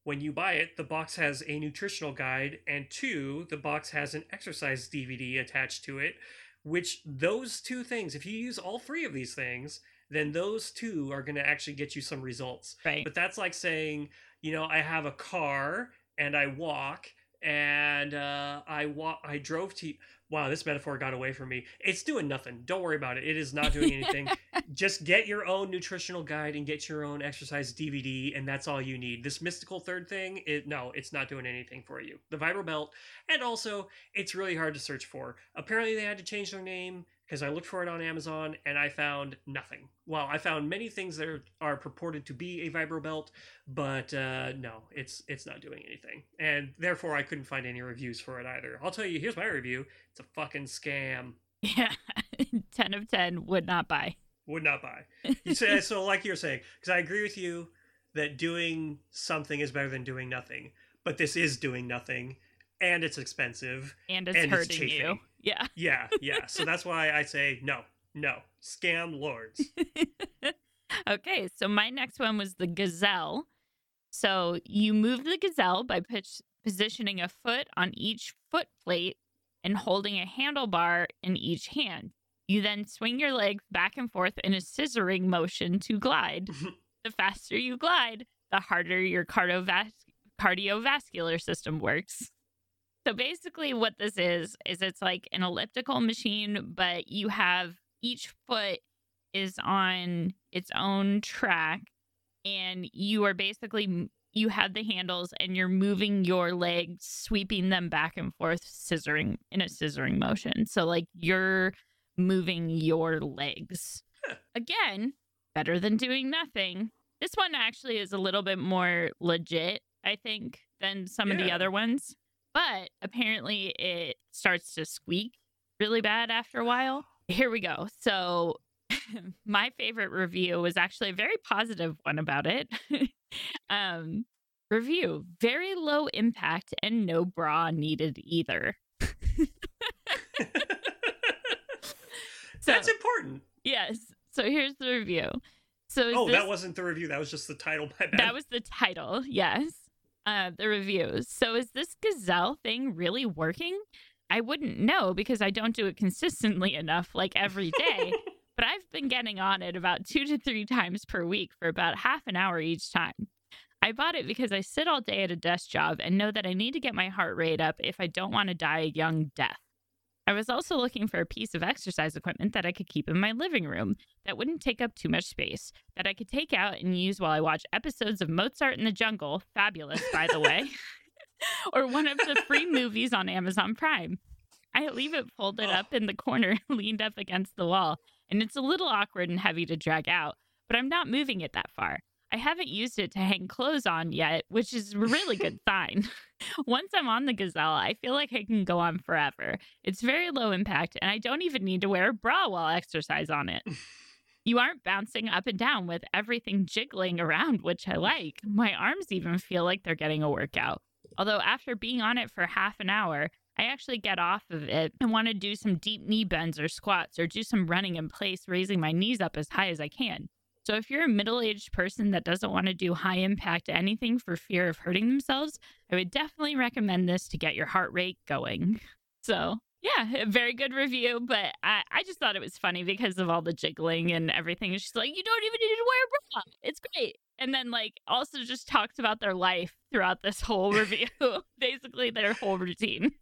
when you buy it the box has a nutritional guide and two the box has an exercise dvd attached to it which those two things if you use all three of these things then those two are going to actually get you some results right. but that's like saying you know i have a car and i walk and uh, i walk i drove to wow this metaphor got away from me. It's doing nothing. Don't worry about it. It is not doing anything. Just get your own nutritional guide and get your own exercise dvd and that's all you need. This mystical third thing it no it's not doing anything for you. The vibro belt and also it's really hard to search for. Apparently they had to change their name because i looked for it on amazon and i found nothing well i found many things that are, are purported to be a vibro belt but uh, no it's it's not doing anything and therefore i couldn't find any reviews for it either i'll tell you here's my review it's a fucking scam Yeah. 10 of 10 would not buy. would not buy. You say so, like you're saying, because I agree with you that doing something is better than doing nothing. But this is doing nothing, and it's expensive. And it's And it's hurting you. Yeah. Yeah, yeah. so that's why I say no, no, scam lords. okay, so my next one was the gazelle. So you move the gazelle by pitch, positioning a foot on each foot plate and holding a handlebar in each hand. You then swing your legs back and forth in a scissoring motion to glide. the faster you glide, the harder your cardiovas- cardiovascular system works. So basically, what this is, is it's like an elliptical machine, but you have each foot is on its own track, and you are basically you have the handles and you're moving your legs, sweeping them back and forth, scissoring in a scissoring motion. So, like, you're moving your legs. Again, better than doing nothing. This one actually is a little bit more legit, I think, than some of the other ones. But apparently, it starts to squeak really bad after a while. Here we go. So, my favorite review was actually a very positive one about it. um, review very low impact and no bra needed either. That's important. Yes. So here's the review. So Oh, this, that wasn't the review. That was just the title. That was the title. Yes. Uh, the reviews. So is this gazelle thing really working? I wouldn't know because I don't do it consistently enough, like every day. but I've been getting on it about two to three times per week for about half an hour each time. I bought it because I sit all day at a desk job and know that I need to get my heart rate up if I don't want to die a young death. I was also looking for a piece of exercise equipment that I could keep in my living room that wouldn't take up too much space, that I could take out and use while I watch episodes of Mozart in the Jungle, fabulous, by the way, or one of the free movies on Amazon Prime. I leave it folded Oh. up in the corner, leaned up against the wall, and it's a little awkward and heavy to drag out, but I'm not moving it that far. I haven't used it to hang clothes on yet, which is a really good sign. Once I'm on the gazelle, I feel like I can go on forever. It's very low impact, and I don't even need to wear a bra while I exercise on it. You aren't bouncing up and down with everything jiggling around, which I like. My arms even feel like they're getting a workout. Although, after being on it for half an hour, I actually get off of it and want to do some deep knee bends or squats or do some running in place, raising my knees up as high as I can. So, if you're a middle aged person that doesn't want to do high impact anything for fear of hurting themselves, I would definitely recommend this to get your heart rate going. So, yeah, a very good review, but I, I just thought it was funny because of all the jiggling and everything. She's like, you don't even need to wear a bra. It's great. And then, like, also just talks about their life throughout this whole review, basically their whole routine.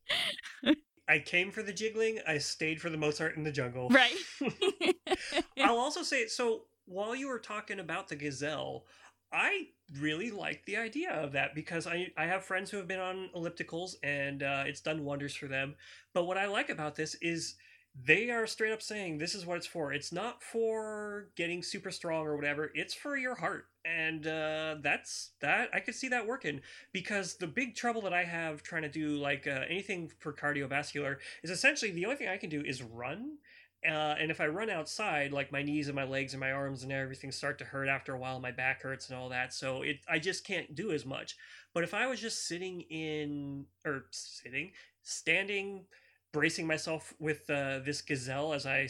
I came for the jiggling. I stayed for the Mozart in the jungle. Right. I'll also say so. While you were talking about the gazelle, I really like the idea of that because I I have friends who have been on ellipticals and uh, it's done wonders for them. But what I like about this is they are straight up saying this is what it's for. It's not for getting super strong or whatever. It's for your heart, and uh, that's that. I could see that working because the big trouble that I have trying to do like uh, anything for cardiovascular is essentially the only thing I can do is run. Uh, and if I run outside, like my knees and my legs and my arms and everything start to hurt after a while, my back hurts and all that. So it, I just can't do as much. But if I was just sitting in, or sitting, standing, bracing myself with uh, this gazelle as I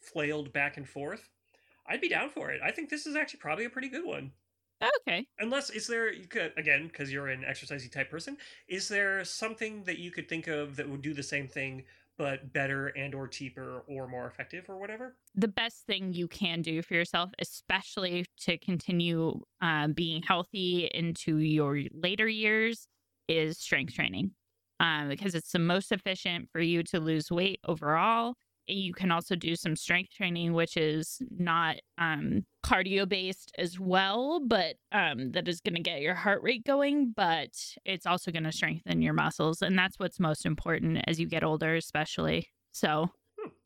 flailed back and forth, I'd be down for it. I think this is actually probably a pretty good one. okay. Unless is there you could again because you're an exercisey type person, is there something that you could think of that would do the same thing but better and or cheaper or more effective or whatever? the best thing you can do for yourself, especially to continue uh, being healthy into your later years, is strength training um, because it's the most efficient for you to lose weight overall. You can also do some strength training, which is not um, cardio based as well, but um, that is going to get your heart rate going, but it's also going to strengthen your muscles. And that's what's most important as you get older, especially. So,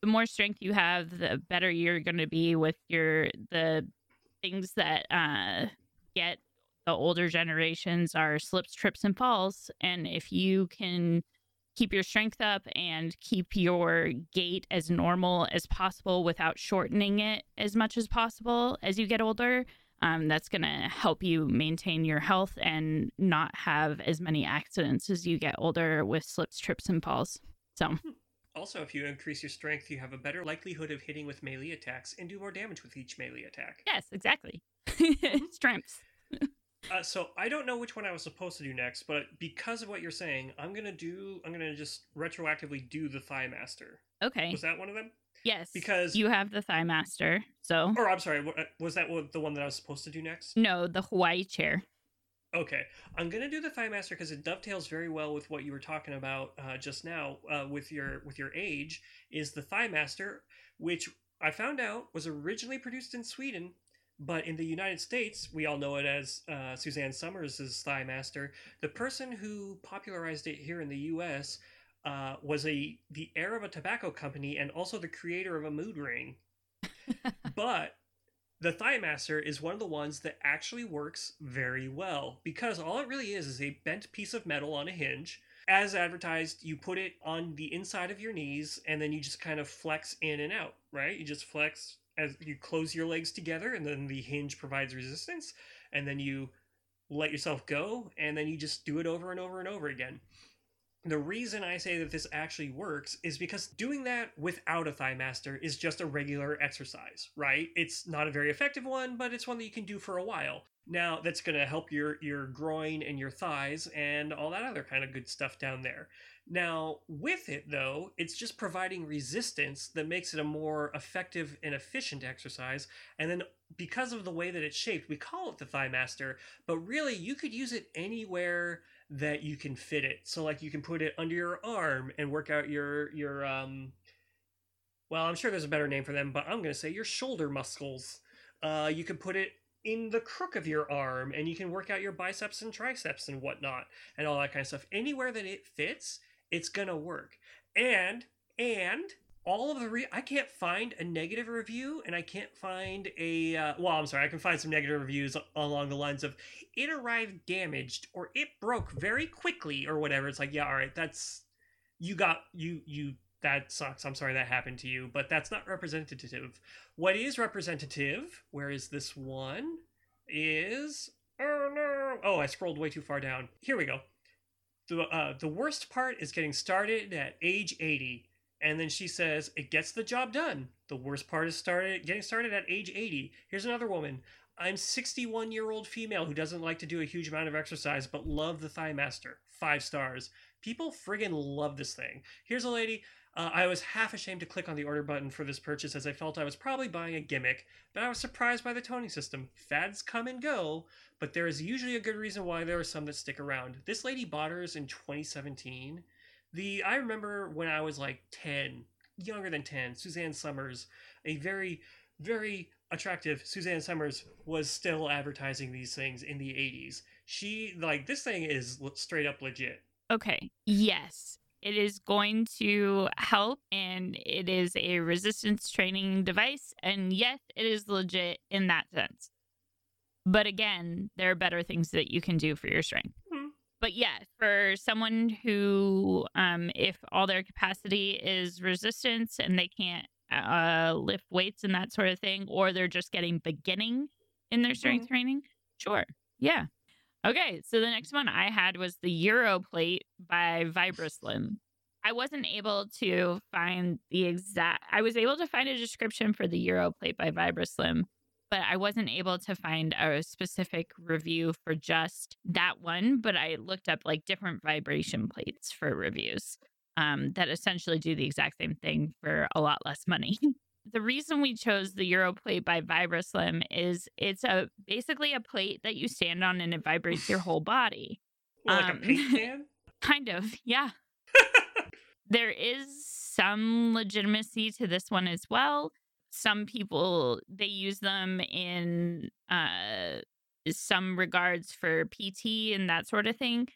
the more strength you have, the better you're going to be with your the things that uh, get the older generations are slips, trips, and falls. And if you can keep your strength up and keep your gait as normal as possible without shortening it as much as possible as you get older, um, that's going to help you maintain your health and not have as many accidents as you get older with slips, trips, and falls. So, Also, if you increase your strength, you have a better likelihood of hitting with melee attacks and do more damage with each melee attack. yes, exactly. Strengths. Uh, so I don't know which one I was supposed to do next, but because of what you're saying, I'm gonna do. I'm gonna just retroactively do the Thigh Master. Okay. Was that one of them? Yes. Because you have the Thigh Master. So, or I'm sorry, was that what- the one that I was supposed to do next? no, the Hawaii chair. Okay, I'm gonna do the Thigh Master because it dovetails very well with what you were talking about uh, just now uh, with your with your age. Is the Thigh Master, which I found out was originally produced in Sweden, but in the United States, we all know it as uh, Suzanne Somers' Thigh Master. The person who popularized it here in the U.S. Uh, was a the heir of a tobacco company and also the creator of a mood ring. but the Thigh Master is one of the ones that actually works very well because all it really is is a bent piece of metal on a hinge. As advertised, you put it on the inside of your knees and then you just kind of flex in and out, right? You just flex as you close your legs together and then the hinge provides resistance and then you let yourself go and then you just do it over and over and over again. the reason I say that this actually works is because doing that without a thigh master is just a regular exercise, right? It's not a very effective one, but it's one that you can do for a while. Now that's going to help your your groin and your thighs and all that other kind of good stuff down there. Now, with it though, it's just providing resistance that makes it a more effective and efficient exercise. And then because of the way that it's shaped, we call it the thigh master, but really you could use it anywhere that you can fit it. So like you can put it under your arm and work out your your um well, I'm sure there's a better name for them, but I'm going to say your shoulder muscles. Uh, you can put it in the crook of your arm and you can work out your biceps and triceps and whatnot and all that kind of stuff. Anywhere that it fits, it's to work. And, and, all of the re- I can't find a negative review, and I can't find a uh, well. I'm sorry, I can find some negative reviews along the lines of it arrived damaged or it broke very quickly or whatever. It's like, yeah, all right, that's you got you you that sucks. I'm sorry that happened to you, but that's not representative. What is representative? Where is this one? Is oh no! Oh, I scrolled way too far down. Here we go. The uh, the worst part is getting started at age 80 and then she says, it gets the job done. The worst part is started getting started at age 80. Here's another woman. I'm 61 year old female who doesn't like to do a huge amount of exercise but love the Thigh Master. Five stars. People friggin' love this thing. Here's a lady. Uh, I was half ashamed to click on the order button for this purchase as I felt I was probably buying a gimmick, but I was surprised by the toning system. Fads come and go, but there is usually a good reason why there are some that stick around. This lady bought hers in 2017 the I remember when I was like 10, younger than 10, Suzanne Somers, a very very attractive Suzanne Somers was still advertising these things in the 80s. She like this thing is straight up legit. Okay. Yes. It is going to help and it is a resistance training device and yes, it is legit in that sense. But again, there are better things that you can do for your strength but yeah, for someone who, um, if all their capacity is resistance and they can't uh, lift weights and that sort of thing, or they're just getting beginning in their strength mm-hmm. training, sure. Yeah. Okay. So the next one I had was the Euro plate by Vibraslim. I wasn't able to find the exact, I was able to find a description for the Euro plate by Vibraslim, but I wasn't able to find a specific review for just that one. But I looked up like different vibration plates for reviews um, that essentially do the exact same thing for a lot less money. the reason we chose the Euro plate by Vibraslim is it's a basically a plate that you stand on and it vibrates your whole body. Well, like um, a paint can? kind of, yeah. there is some legitimacy to this one as well some people they use them in uh some regards for PT and that sort of thing.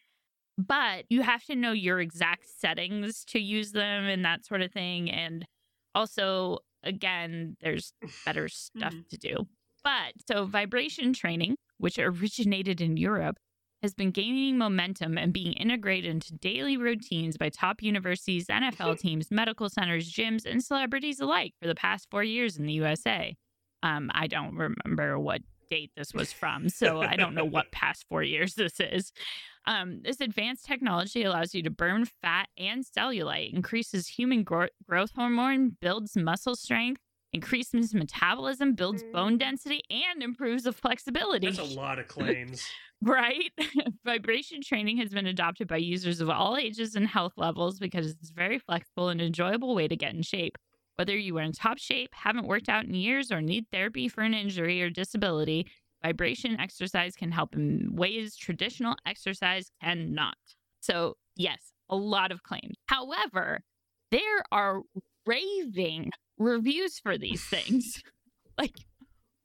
But you have to know your exact settings to use them and that sort of thing. And also, again, there's better stuff mm-hmm. to do. But so vibration training, which originated in Europe, has been gaining momentum and being integrated into daily routines by top universities, NFL teams, medical centers, gyms, and celebrities alike for the past four years in the USA. Um, I don't remember what date this was from, so I don't know what past four years this is. Um, this advanced technology allows you to burn fat and cellulite, increases human gro- growth hormone, builds muscle strength, increases metabolism, builds bone mm. density, and improves the flexibility. That's a lot of claims. right? Vibration training has been adopted by users of all ages and health levels because it's a very flexible and enjoyable way to get in shape. Whether you are in top shape, haven't worked out in years, or need therapy for an injury or disability, vibration exercise can help in ways traditional exercise cannot. So, yes, a lot of claims. However, there are raving reviews for these things. like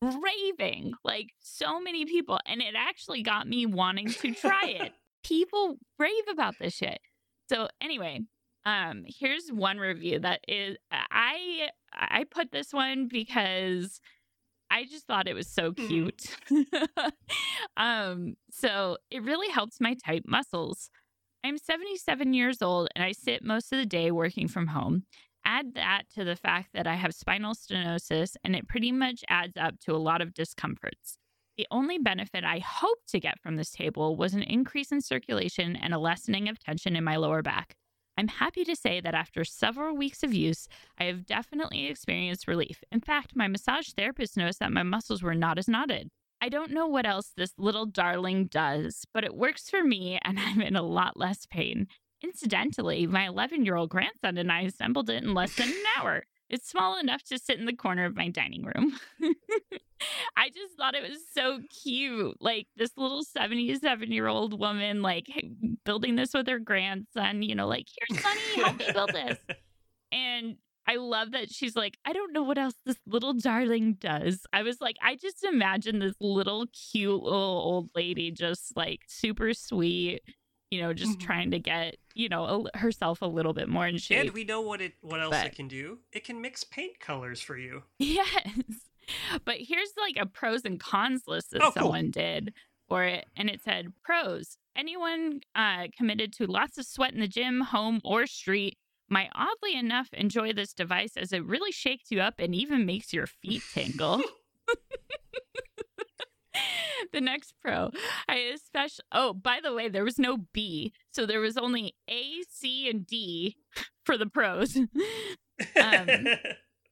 raving, like so many people. And it actually got me wanting to try it. people rave about this shit. So anyway, um, here's one review that is I I put this one because I just thought it was so hmm. cute. um, so it really helps my tight muscles. I'm 77 years old and I sit most of the day working from home. Add that to the fact that I have spinal stenosis and it pretty much adds up to a lot of discomforts. The only benefit I hoped to get from this table was an increase in circulation and a lessening of tension in my lower back. I'm happy to say that after several weeks of use, I have definitely experienced relief. In fact, my massage therapist noticed that my muscles were not as knotted. I don't know what else this little darling does, but it works for me and I'm in a lot less pain. Incidentally, my 11 year old grandson and I assembled it in less than an hour. It's small enough to sit in the corner of my dining room. I just thought it was so cute. Like this little 77 year old woman, like building this with her grandson, you know, like, here, Sonny, help me build this. And I love that she's like, I don't know what else this little darling does. I was like, I just imagine this little cute little old lady, just like super sweet, you know, just Mhm. trying to get, you know, a, herself a little bit more in shape. And we know what it what else But- it can do. It can mix paint colors for you. Yes. But here's like a pros and cons list that Oh, cool. someone did for it. And it said pros anyone uh, committed to lots of sweat in the gym, home, or street might oddly enough enjoy this device as it really shakes you up and even makes your feet tingle. the next pro, I especially, oh, by the way, there was no B. So there was only A, C, and D for the pros. Um,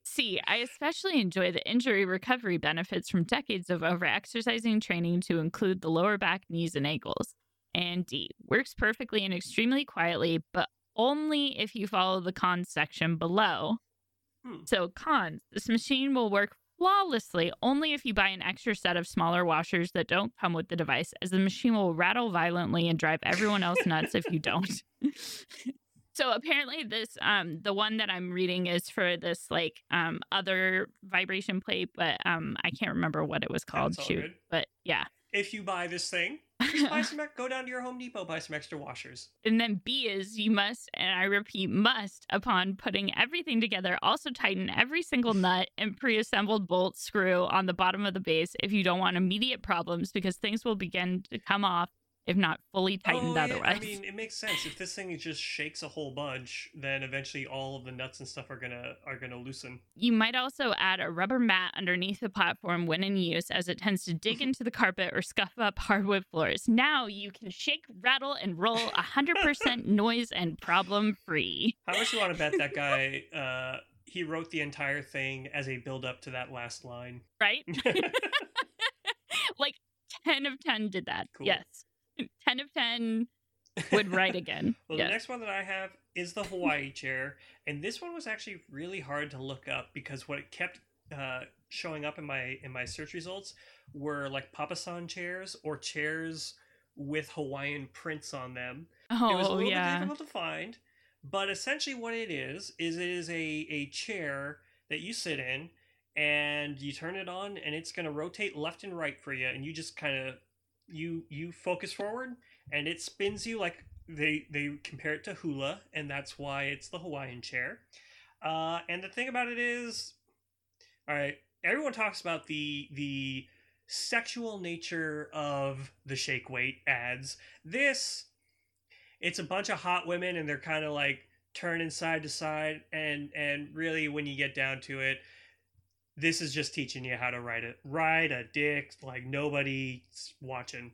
C. I especially enjoy the injury recovery benefits from decades of over exercising training to include the lower back, knees, and ankles. And D. Works perfectly and extremely quietly, but only if you follow the cons section below. Hmm. So, cons this machine will work flawlessly only if you buy an extra set of smaller washers that don't come with the device, as the machine will rattle violently and drive everyone else nuts if you don't. So apparently this um the one that I'm reading is for this like um other vibration plate, but um I can't remember what it was called. Shoot. good. But yeah. if you buy this thing, just buy some. Go down to your Home Depot, buy some extra washers. and then B is you must, and I repeat, must, upon putting everything together, also tighten every single nut and pre assembled bolt screw on the bottom of the base if you don't want immediate problems because things will begin to come off if not fully tightened oh, yeah, otherwise. I mean, it makes sense. If this thing just shakes a whole bunch, then eventually all of the nuts and stuff are gonna are gonna loosen. You might also add a rubber mat underneath the platform when in use, as it tends to dig into the carpet or scuff up hardwood floors. Now you can shake, rattle, and roll 100% noise and problem free. How much you want to bet that guy? Uh, he wrote the entire thing as a build up to that last line. Right? like 10 of 10 did that. Cool. Yes. 10 of 10 would write again. Well, yes. the next one that I have is the Hawaii chair, and this one was actually really hard to look up because what it kept uh, showing up in my in my search results were like papasan chairs or chairs with Hawaiian prints on them. Oh, it was a oh, little bit difficult to find, but essentially what it is is it is a a chair that you sit in and you turn it on and it's going to rotate left and right for you and you just kind of you you focus forward and it spins you like they they compare it to hula and that's why it's the hawaiian chair. Uh, and the thing about it is all right everyone talks about the the sexual nature of the shake weight ads. This it's a bunch of hot women and they're kind of like turning side to side and and really when you get down to it this is just teaching you how to ride it ride a dick like nobody's watching.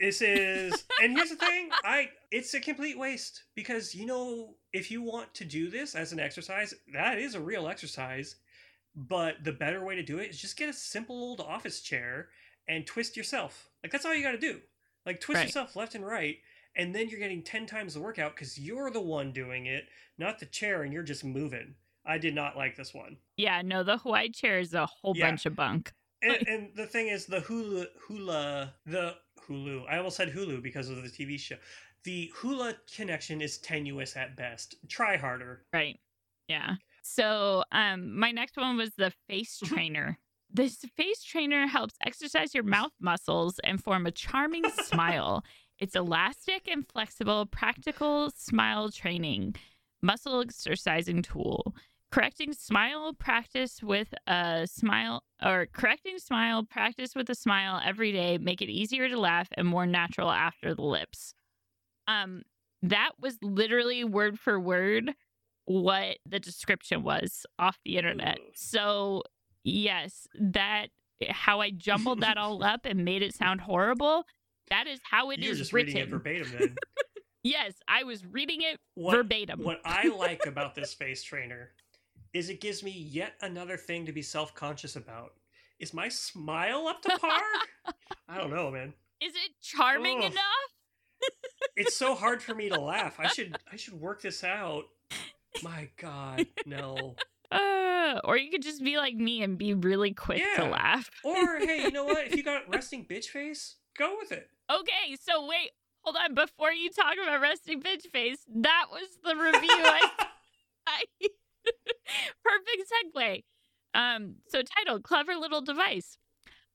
This is and here's the thing i it's a complete waste because you know if you want to do this as an exercise that is a real exercise but the better way to do it is just get a simple old office chair and twist yourself. Like that's all you got to do. Like twist Right. yourself left and right and then you're getting 10 times the workout because you're the one doing it not the chair and you're just moving i did not like this one Yeah, no, the Hawaii chair is a whole Yeah. bunch of bunk. and, and the thing is the hula hula the hulu i almost said hulu because of the tv show the hula connection is tenuous at best try harder Right. Yeah. So, um, my next one was the face trainer. This face trainer helps exercise your mouth muscles and form a charming smile. It's elastic and flexible, practical smile training, muscle exercising tool. Correcting smile practice with a smile or correcting smile practice with a smile every day make it easier to laugh and more natural after the lips. Um that was literally word for word what the description was off the internet. So, yes, that how I jumbled that all up and made it sound horrible. That is how it is You're just written. verbatim then. Yes, I was reading it What, verbatim. What I like about this face trainer is it gives me yet another thing to be self conscious about. Is my smile up to par? I don't know, man. Is it charming Ugh. enough? It's so hard for me to laugh. I should I should work this out. My God, no. Uh, or you could just be like me and be really quick to laugh. Or hey, you know what? If you got resting bitch face, go with it. Okay, so wait, hold on. Before you talk about resting bitch face, that was the review. I, I perfect segue. Um, so titled "Clever Little Device."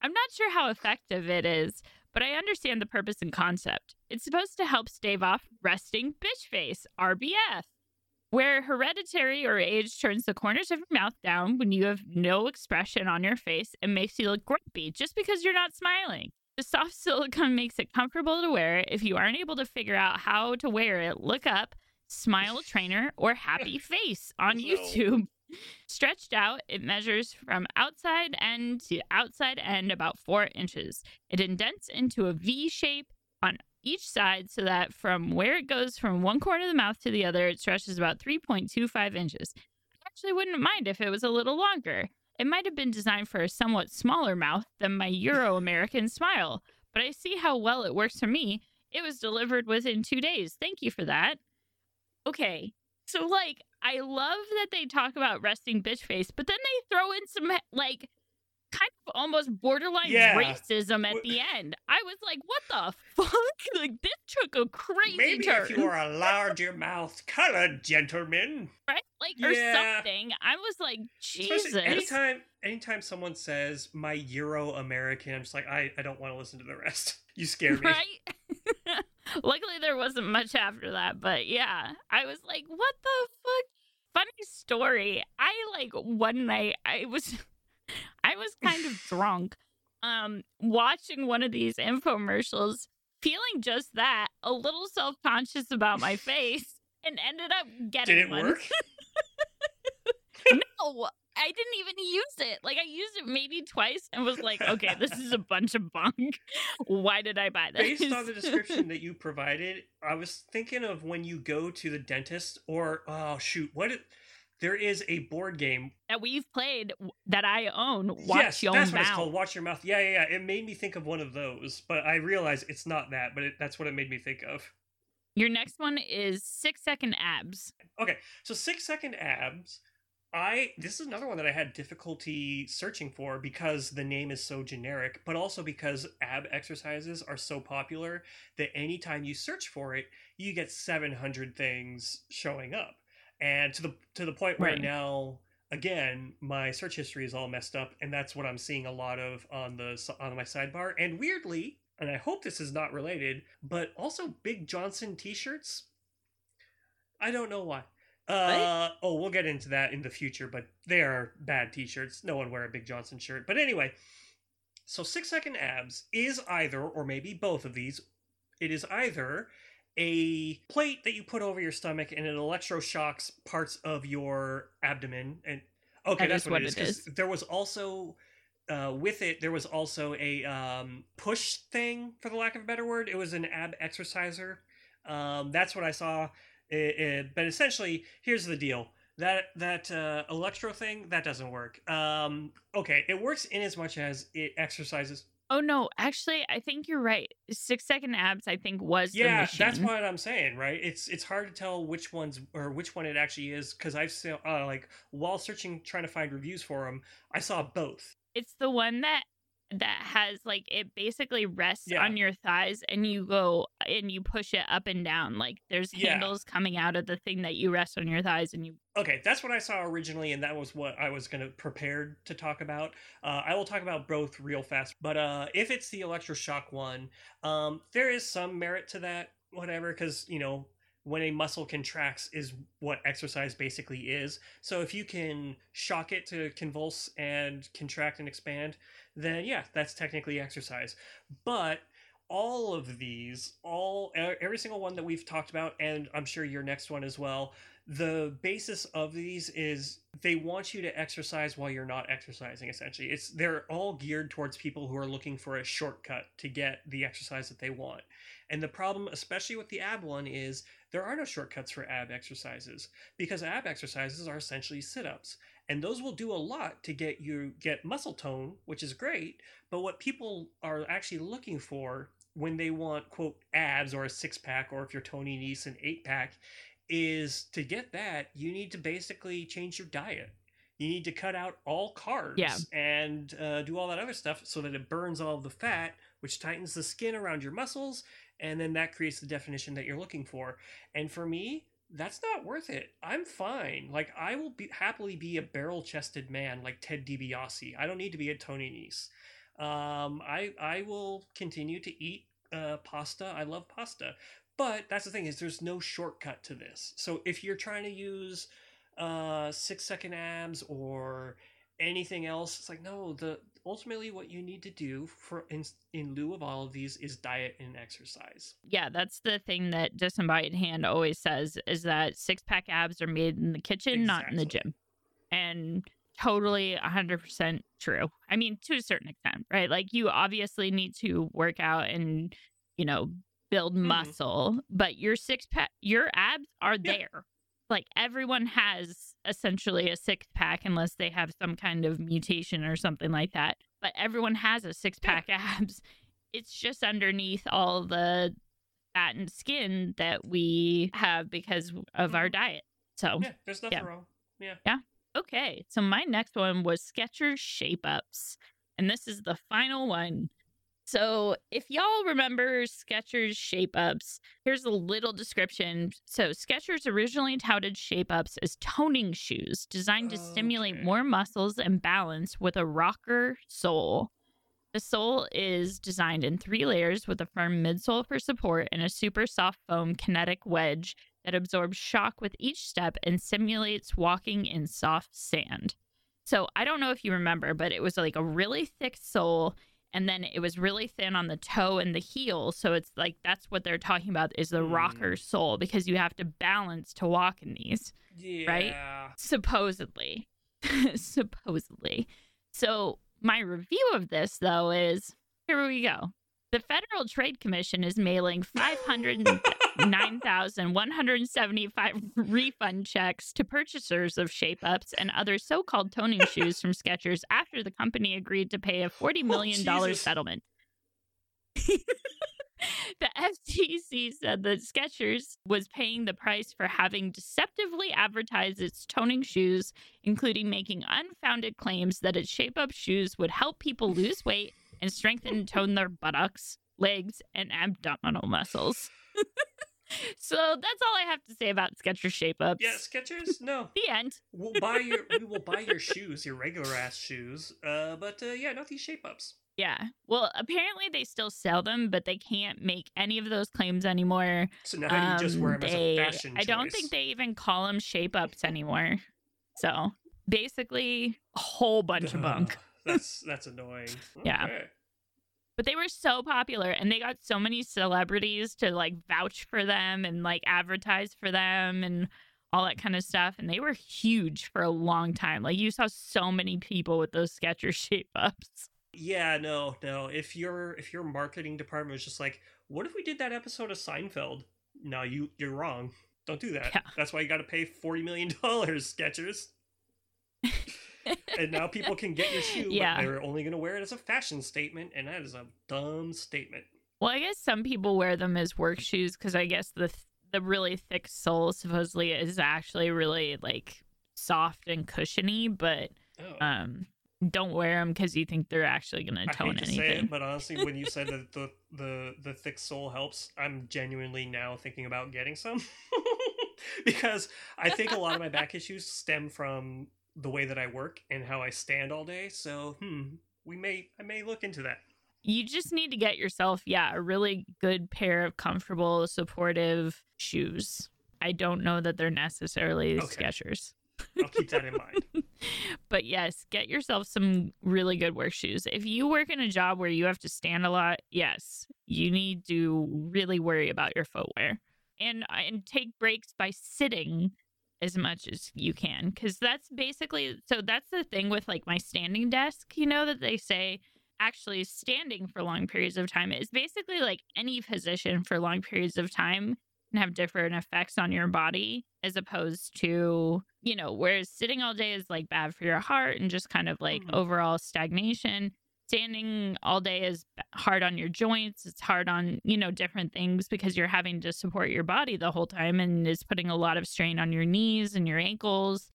I'm not sure how effective it is, but I understand the purpose and concept. It's supposed to help stave off resting bitch face (RBF), where hereditary or age turns the corners of your mouth down when you have no expression on your face and makes you look grumpy just because you're not smiling. The soft silicone makes it comfortable to wear. If you aren't able to figure out how to wear it, look up Smile Trainer or Happy Face on No. YouTube. Stretched out, it measures from outside end to outside end about four inches. It indents into a V shape on each side so that from where it goes from one corner of the mouth to the other, it stretches about 3.25 inches. I actually wouldn't mind if it was a little longer. It might have been designed for a somewhat smaller mouth than my Euro American smile, but I see how well it works for me. It was delivered within two days. Thank you for that. Okay, so like, I love that they talk about resting bitch face, but then they throw in some like kind of almost borderline Yeah. racism at the end. I was like, what the fuck? Like, this took a crazy Maybe turn. if you are a larger mouth colored gentleman. right? Like, or something. I was like, Especially Jesus. Anytime anytime someone says my Euro American, I'm just like, I, I don't want to listen to the rest. You scare me. Right? Luckily, there wasn't much after that, but yeah, I was like, what the fuck? Funny story. I like one night, I was, I was kind of drunk, um, watching one of these infomercials, feeling just that, a little self conscious about my face, and ended up getting Did it one. work? No, I didn't even use it. Like I used it maybe twice and was like, okay, this is a bunch of bunk. Why did I buy this? Based on the description that you provided, I was thinking of when you go to the dentist or oh shoot, what it, there is a board game. that we've played that I own, Watch yes, Your that's Mouth. what it's called. Watch your mouth. Yeah, yeah, yeah. It made me think of one of those, but I realize it's not that. But it, that's what it made me think of. Your next one is six second abs. Okay, so six second abs. I this is another one that I had difficulty searching for because the name is so generic, but also because ab exercises are so popular that anytime you search for it, you get 700 things showing up. And to the to the point where Right. now again, my search history is all messed up and that's what I'm seeing a lot of on the on my sidebar and weirdly, and I hope this is not related, but also Big Johnson t-shirts. I don't know why. Uh oh, we'll get into that in the future, but they are bad t-shirts. No one wear a Big Johnson shirt. But anyway, so 6 second abs is either or maybe both of these. It is either a plate that you put over your stomach and it electroshocks parts of your abdomen and okay, That that's what, what it is. it is. There was also uh, with it, there was also a um, push thing, for the lack of a better word. It was an ab exerciser. Um, that's what I saw. It- it- but essentially, here's the deal: that that uh, electro thing that doesn't work. Um, okay, it works in as much as it exercises. Oh no, actually, I think you're right. Six second abs, I think, was Yeah, that's what I'm saying, right? It's it's hard to tell which ones or which one it actually is because I've seen uh, like while searching trying to find reviews for them, I saw both. It's the one that that has like it basically rests Yeah. on your thighs and you go and you push it up and down. Like there's Yeah. handles coming out of the thing that you rest on your thighs and you Okay, that's what I saw originally, and that was what I was going to prepare to talk about. Uh, I will talk about both real fast, but uh, if it's the electroshock one, um, there is some merit to that, whatever, because, you know, when a muscle contracts is what exercise basically is. So if you can shock it to convulse and contract and expand, then yeah, that's technically exercise. But all of these, all every single one that we've talked about, and I'm sure your next one as well, the basis of these is they want you to exercise while you're not exercising essentially it's they're all geared towards people who are looking for a shortcut to get the exercise that they want and the problem especially with the ab one is there are no shortcuts for ab exercises because ab exercises are essentially sit-ups and those will do a lot to get you get muscle tone which is great but what people are actually looking for when they want quote abs or a six pack or if you're Tony Nese an eight pack is to get that you need to basically change your diet you need to cut out all carbs Yeah. and uh, do all that other stuff so that it burns all the fat which tightens the skin around your muscles and then that creates the definition that you're looking for. And for me that's not worth it. I'm fine. Like i will be happily be a barrel chested man like ted DiBiase. i don't need to be a tony Nese. um, I, I will continue to eat uh, pasta. I love pasta. But that's the thing is there's no shortcut to this. So if you're trying to use uh, six second abs or anything else it's like no the ultimately what you need to do for in, in lieu of all of these is diet and exercise Yeah, that's the thing that Disembodied Hand always says is that six pack abs are made in the kitchen, not in the gym. And totally 100% true. I mean, to a certain extent, right? Like, you obviously need to work out and, you know, build Mhm. muscle, but your six pack, your abs are Yeah. there. Like, everyone has essentially a six pack unless they have some kind of mutation or something like that. But everyone has a six pack abs. It's just underneath all the fat and skin that we have because of our mm-hmm. diet. So, yeah there's nothing Yeah. wrong yeah Yeah. okay. So, my next one was Skechers Shape Ups. And this is the final one. So, if y'all remember Skechers Shape Ups, here's a little description. So, Skechers originally touted Shape Ups as toning shoes designed to stimulate more muscles and balance with a rocker sole. The sole is designed in three layers with a firm midsole for support and a super soft foam kinetic wedge that absorbs shock with each step and simulates walking in soft sand. So I don't know if you remember, but it was like a really thick sole and then it was really thin on the toe and the heel. So it's like that's what they're talking about is the Hmm. rocker sole because you have to balance to walk in these yeah supposedly supposedly so my review of this though is here we go the federal trade commission is mailing 509175 refund checks to purchasers of shape ups and other so-called toning shoes from skechers after the company agreed to pay a $40 million settlement the FTC said that Skechers was paying the price for having deceptively advertised its toning shoes, including making unfounded claims that its shape up shoes would help people lose weight and strengthen and tone their buttocks, legs, and abdominal muscles. so that's all I have to say about Skechers shape ups. yeah Skechers no The end. we'll buy your we will buy your shoes your regular ass shoes uh but uh yeah not these shape ups Yeah. Well, apparently they still sell them, but they can't make any of those claims anymore. so now you just wear Um, them they- as a fashion I don't choice. think they even call them shape ups anymore. So basically, a whole bunch of bunk. that's that's annoying Yeah. But they were so popular and they got so many celebrities to like vouch for them and like advertise for them and all that kind of stuff. And they were huge for a long time. Like you saw so many people with those Skechers shape ups. Yeah, no, no. If your if your marketing department was just like, what if we did that episode of Seinfeld? No, you you're wrong. Don't do that. Yeah. That's why you got to pay forty million dollars, Skechers. And now people can get your shoe, Yeah. but they're only going to wear it as a fashion statement, and that is a dumb statement. Well, I guess some people wear them as work shoes because I guess the th- the really thick sole supposedly is actually really like soft and cushiony, but Oh. um, don't wear them because you think they're actually going to tone to anything. say it, but honestly, when you said that the, the the thick sole helps, I'm genuinely now thinking about getting some because I think a lot of my back issues stem from the way that I work and how I stand all day. So, hmm, we may I may look into that. you just need to get yourself, yeah, a really good pair of comfortable, supportive shoes. I don't know that they're necessarily Okay. Skechers. I'll keep that in mind. But yes, get yourself some really good work shoes. If you work in a job where you have to stand a lot, yes, you need to really worry about your footwear and and take breaks by sitting as much as you can because that's basically so that's the thing with like my standing desk you know that they say actually standing for long periods of time is basically like any position for long periods of time can have different effects on your body as opposed to you know whereas sitting all day is like bad for your heart and just kind of like Mhm. overall stagnation standing all day is hard on your joints it's hard on you know different things because you're having to support your body the whole time and is putting a lot of strain on your knees and your ankles.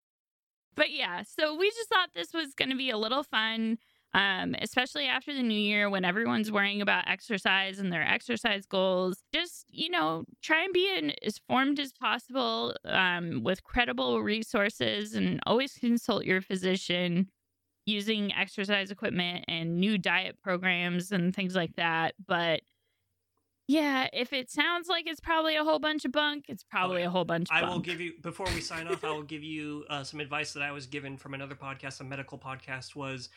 But yeah so we just thought this was going to be a little fun um, especially after the new year when everyone's worrying about exercise and their exercise goals. Just you know try and be as formed as possible um, with credible resources and always consult your physician using exercise equipment and new diet programs and things like that but yeah if it sounds like it's probably a whole bunch of bunk it's probably yeah. a whole bunch of I bunk will give you before we sign off. I will give you uh, some advice that I was given from another podcast, a medical podcast. Was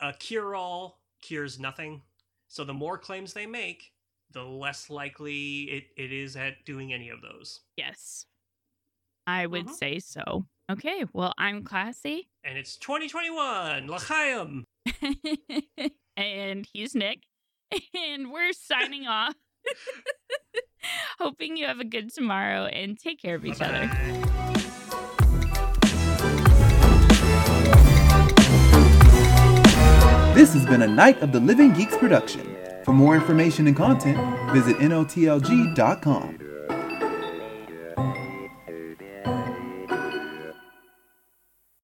a cure-all cures nothing. So the more claims they make, the less likely it, it is at doing any of those. yes i would Mhm. say so okay well i'm classy And it's 2021, L'chaim. and he's Nick. And we're signing off. Hoping you have a good tomorrow and take care of each other. Bye-bye. This has been a Night of the Living Geeks production. For more information and content, visit NOTLG.com.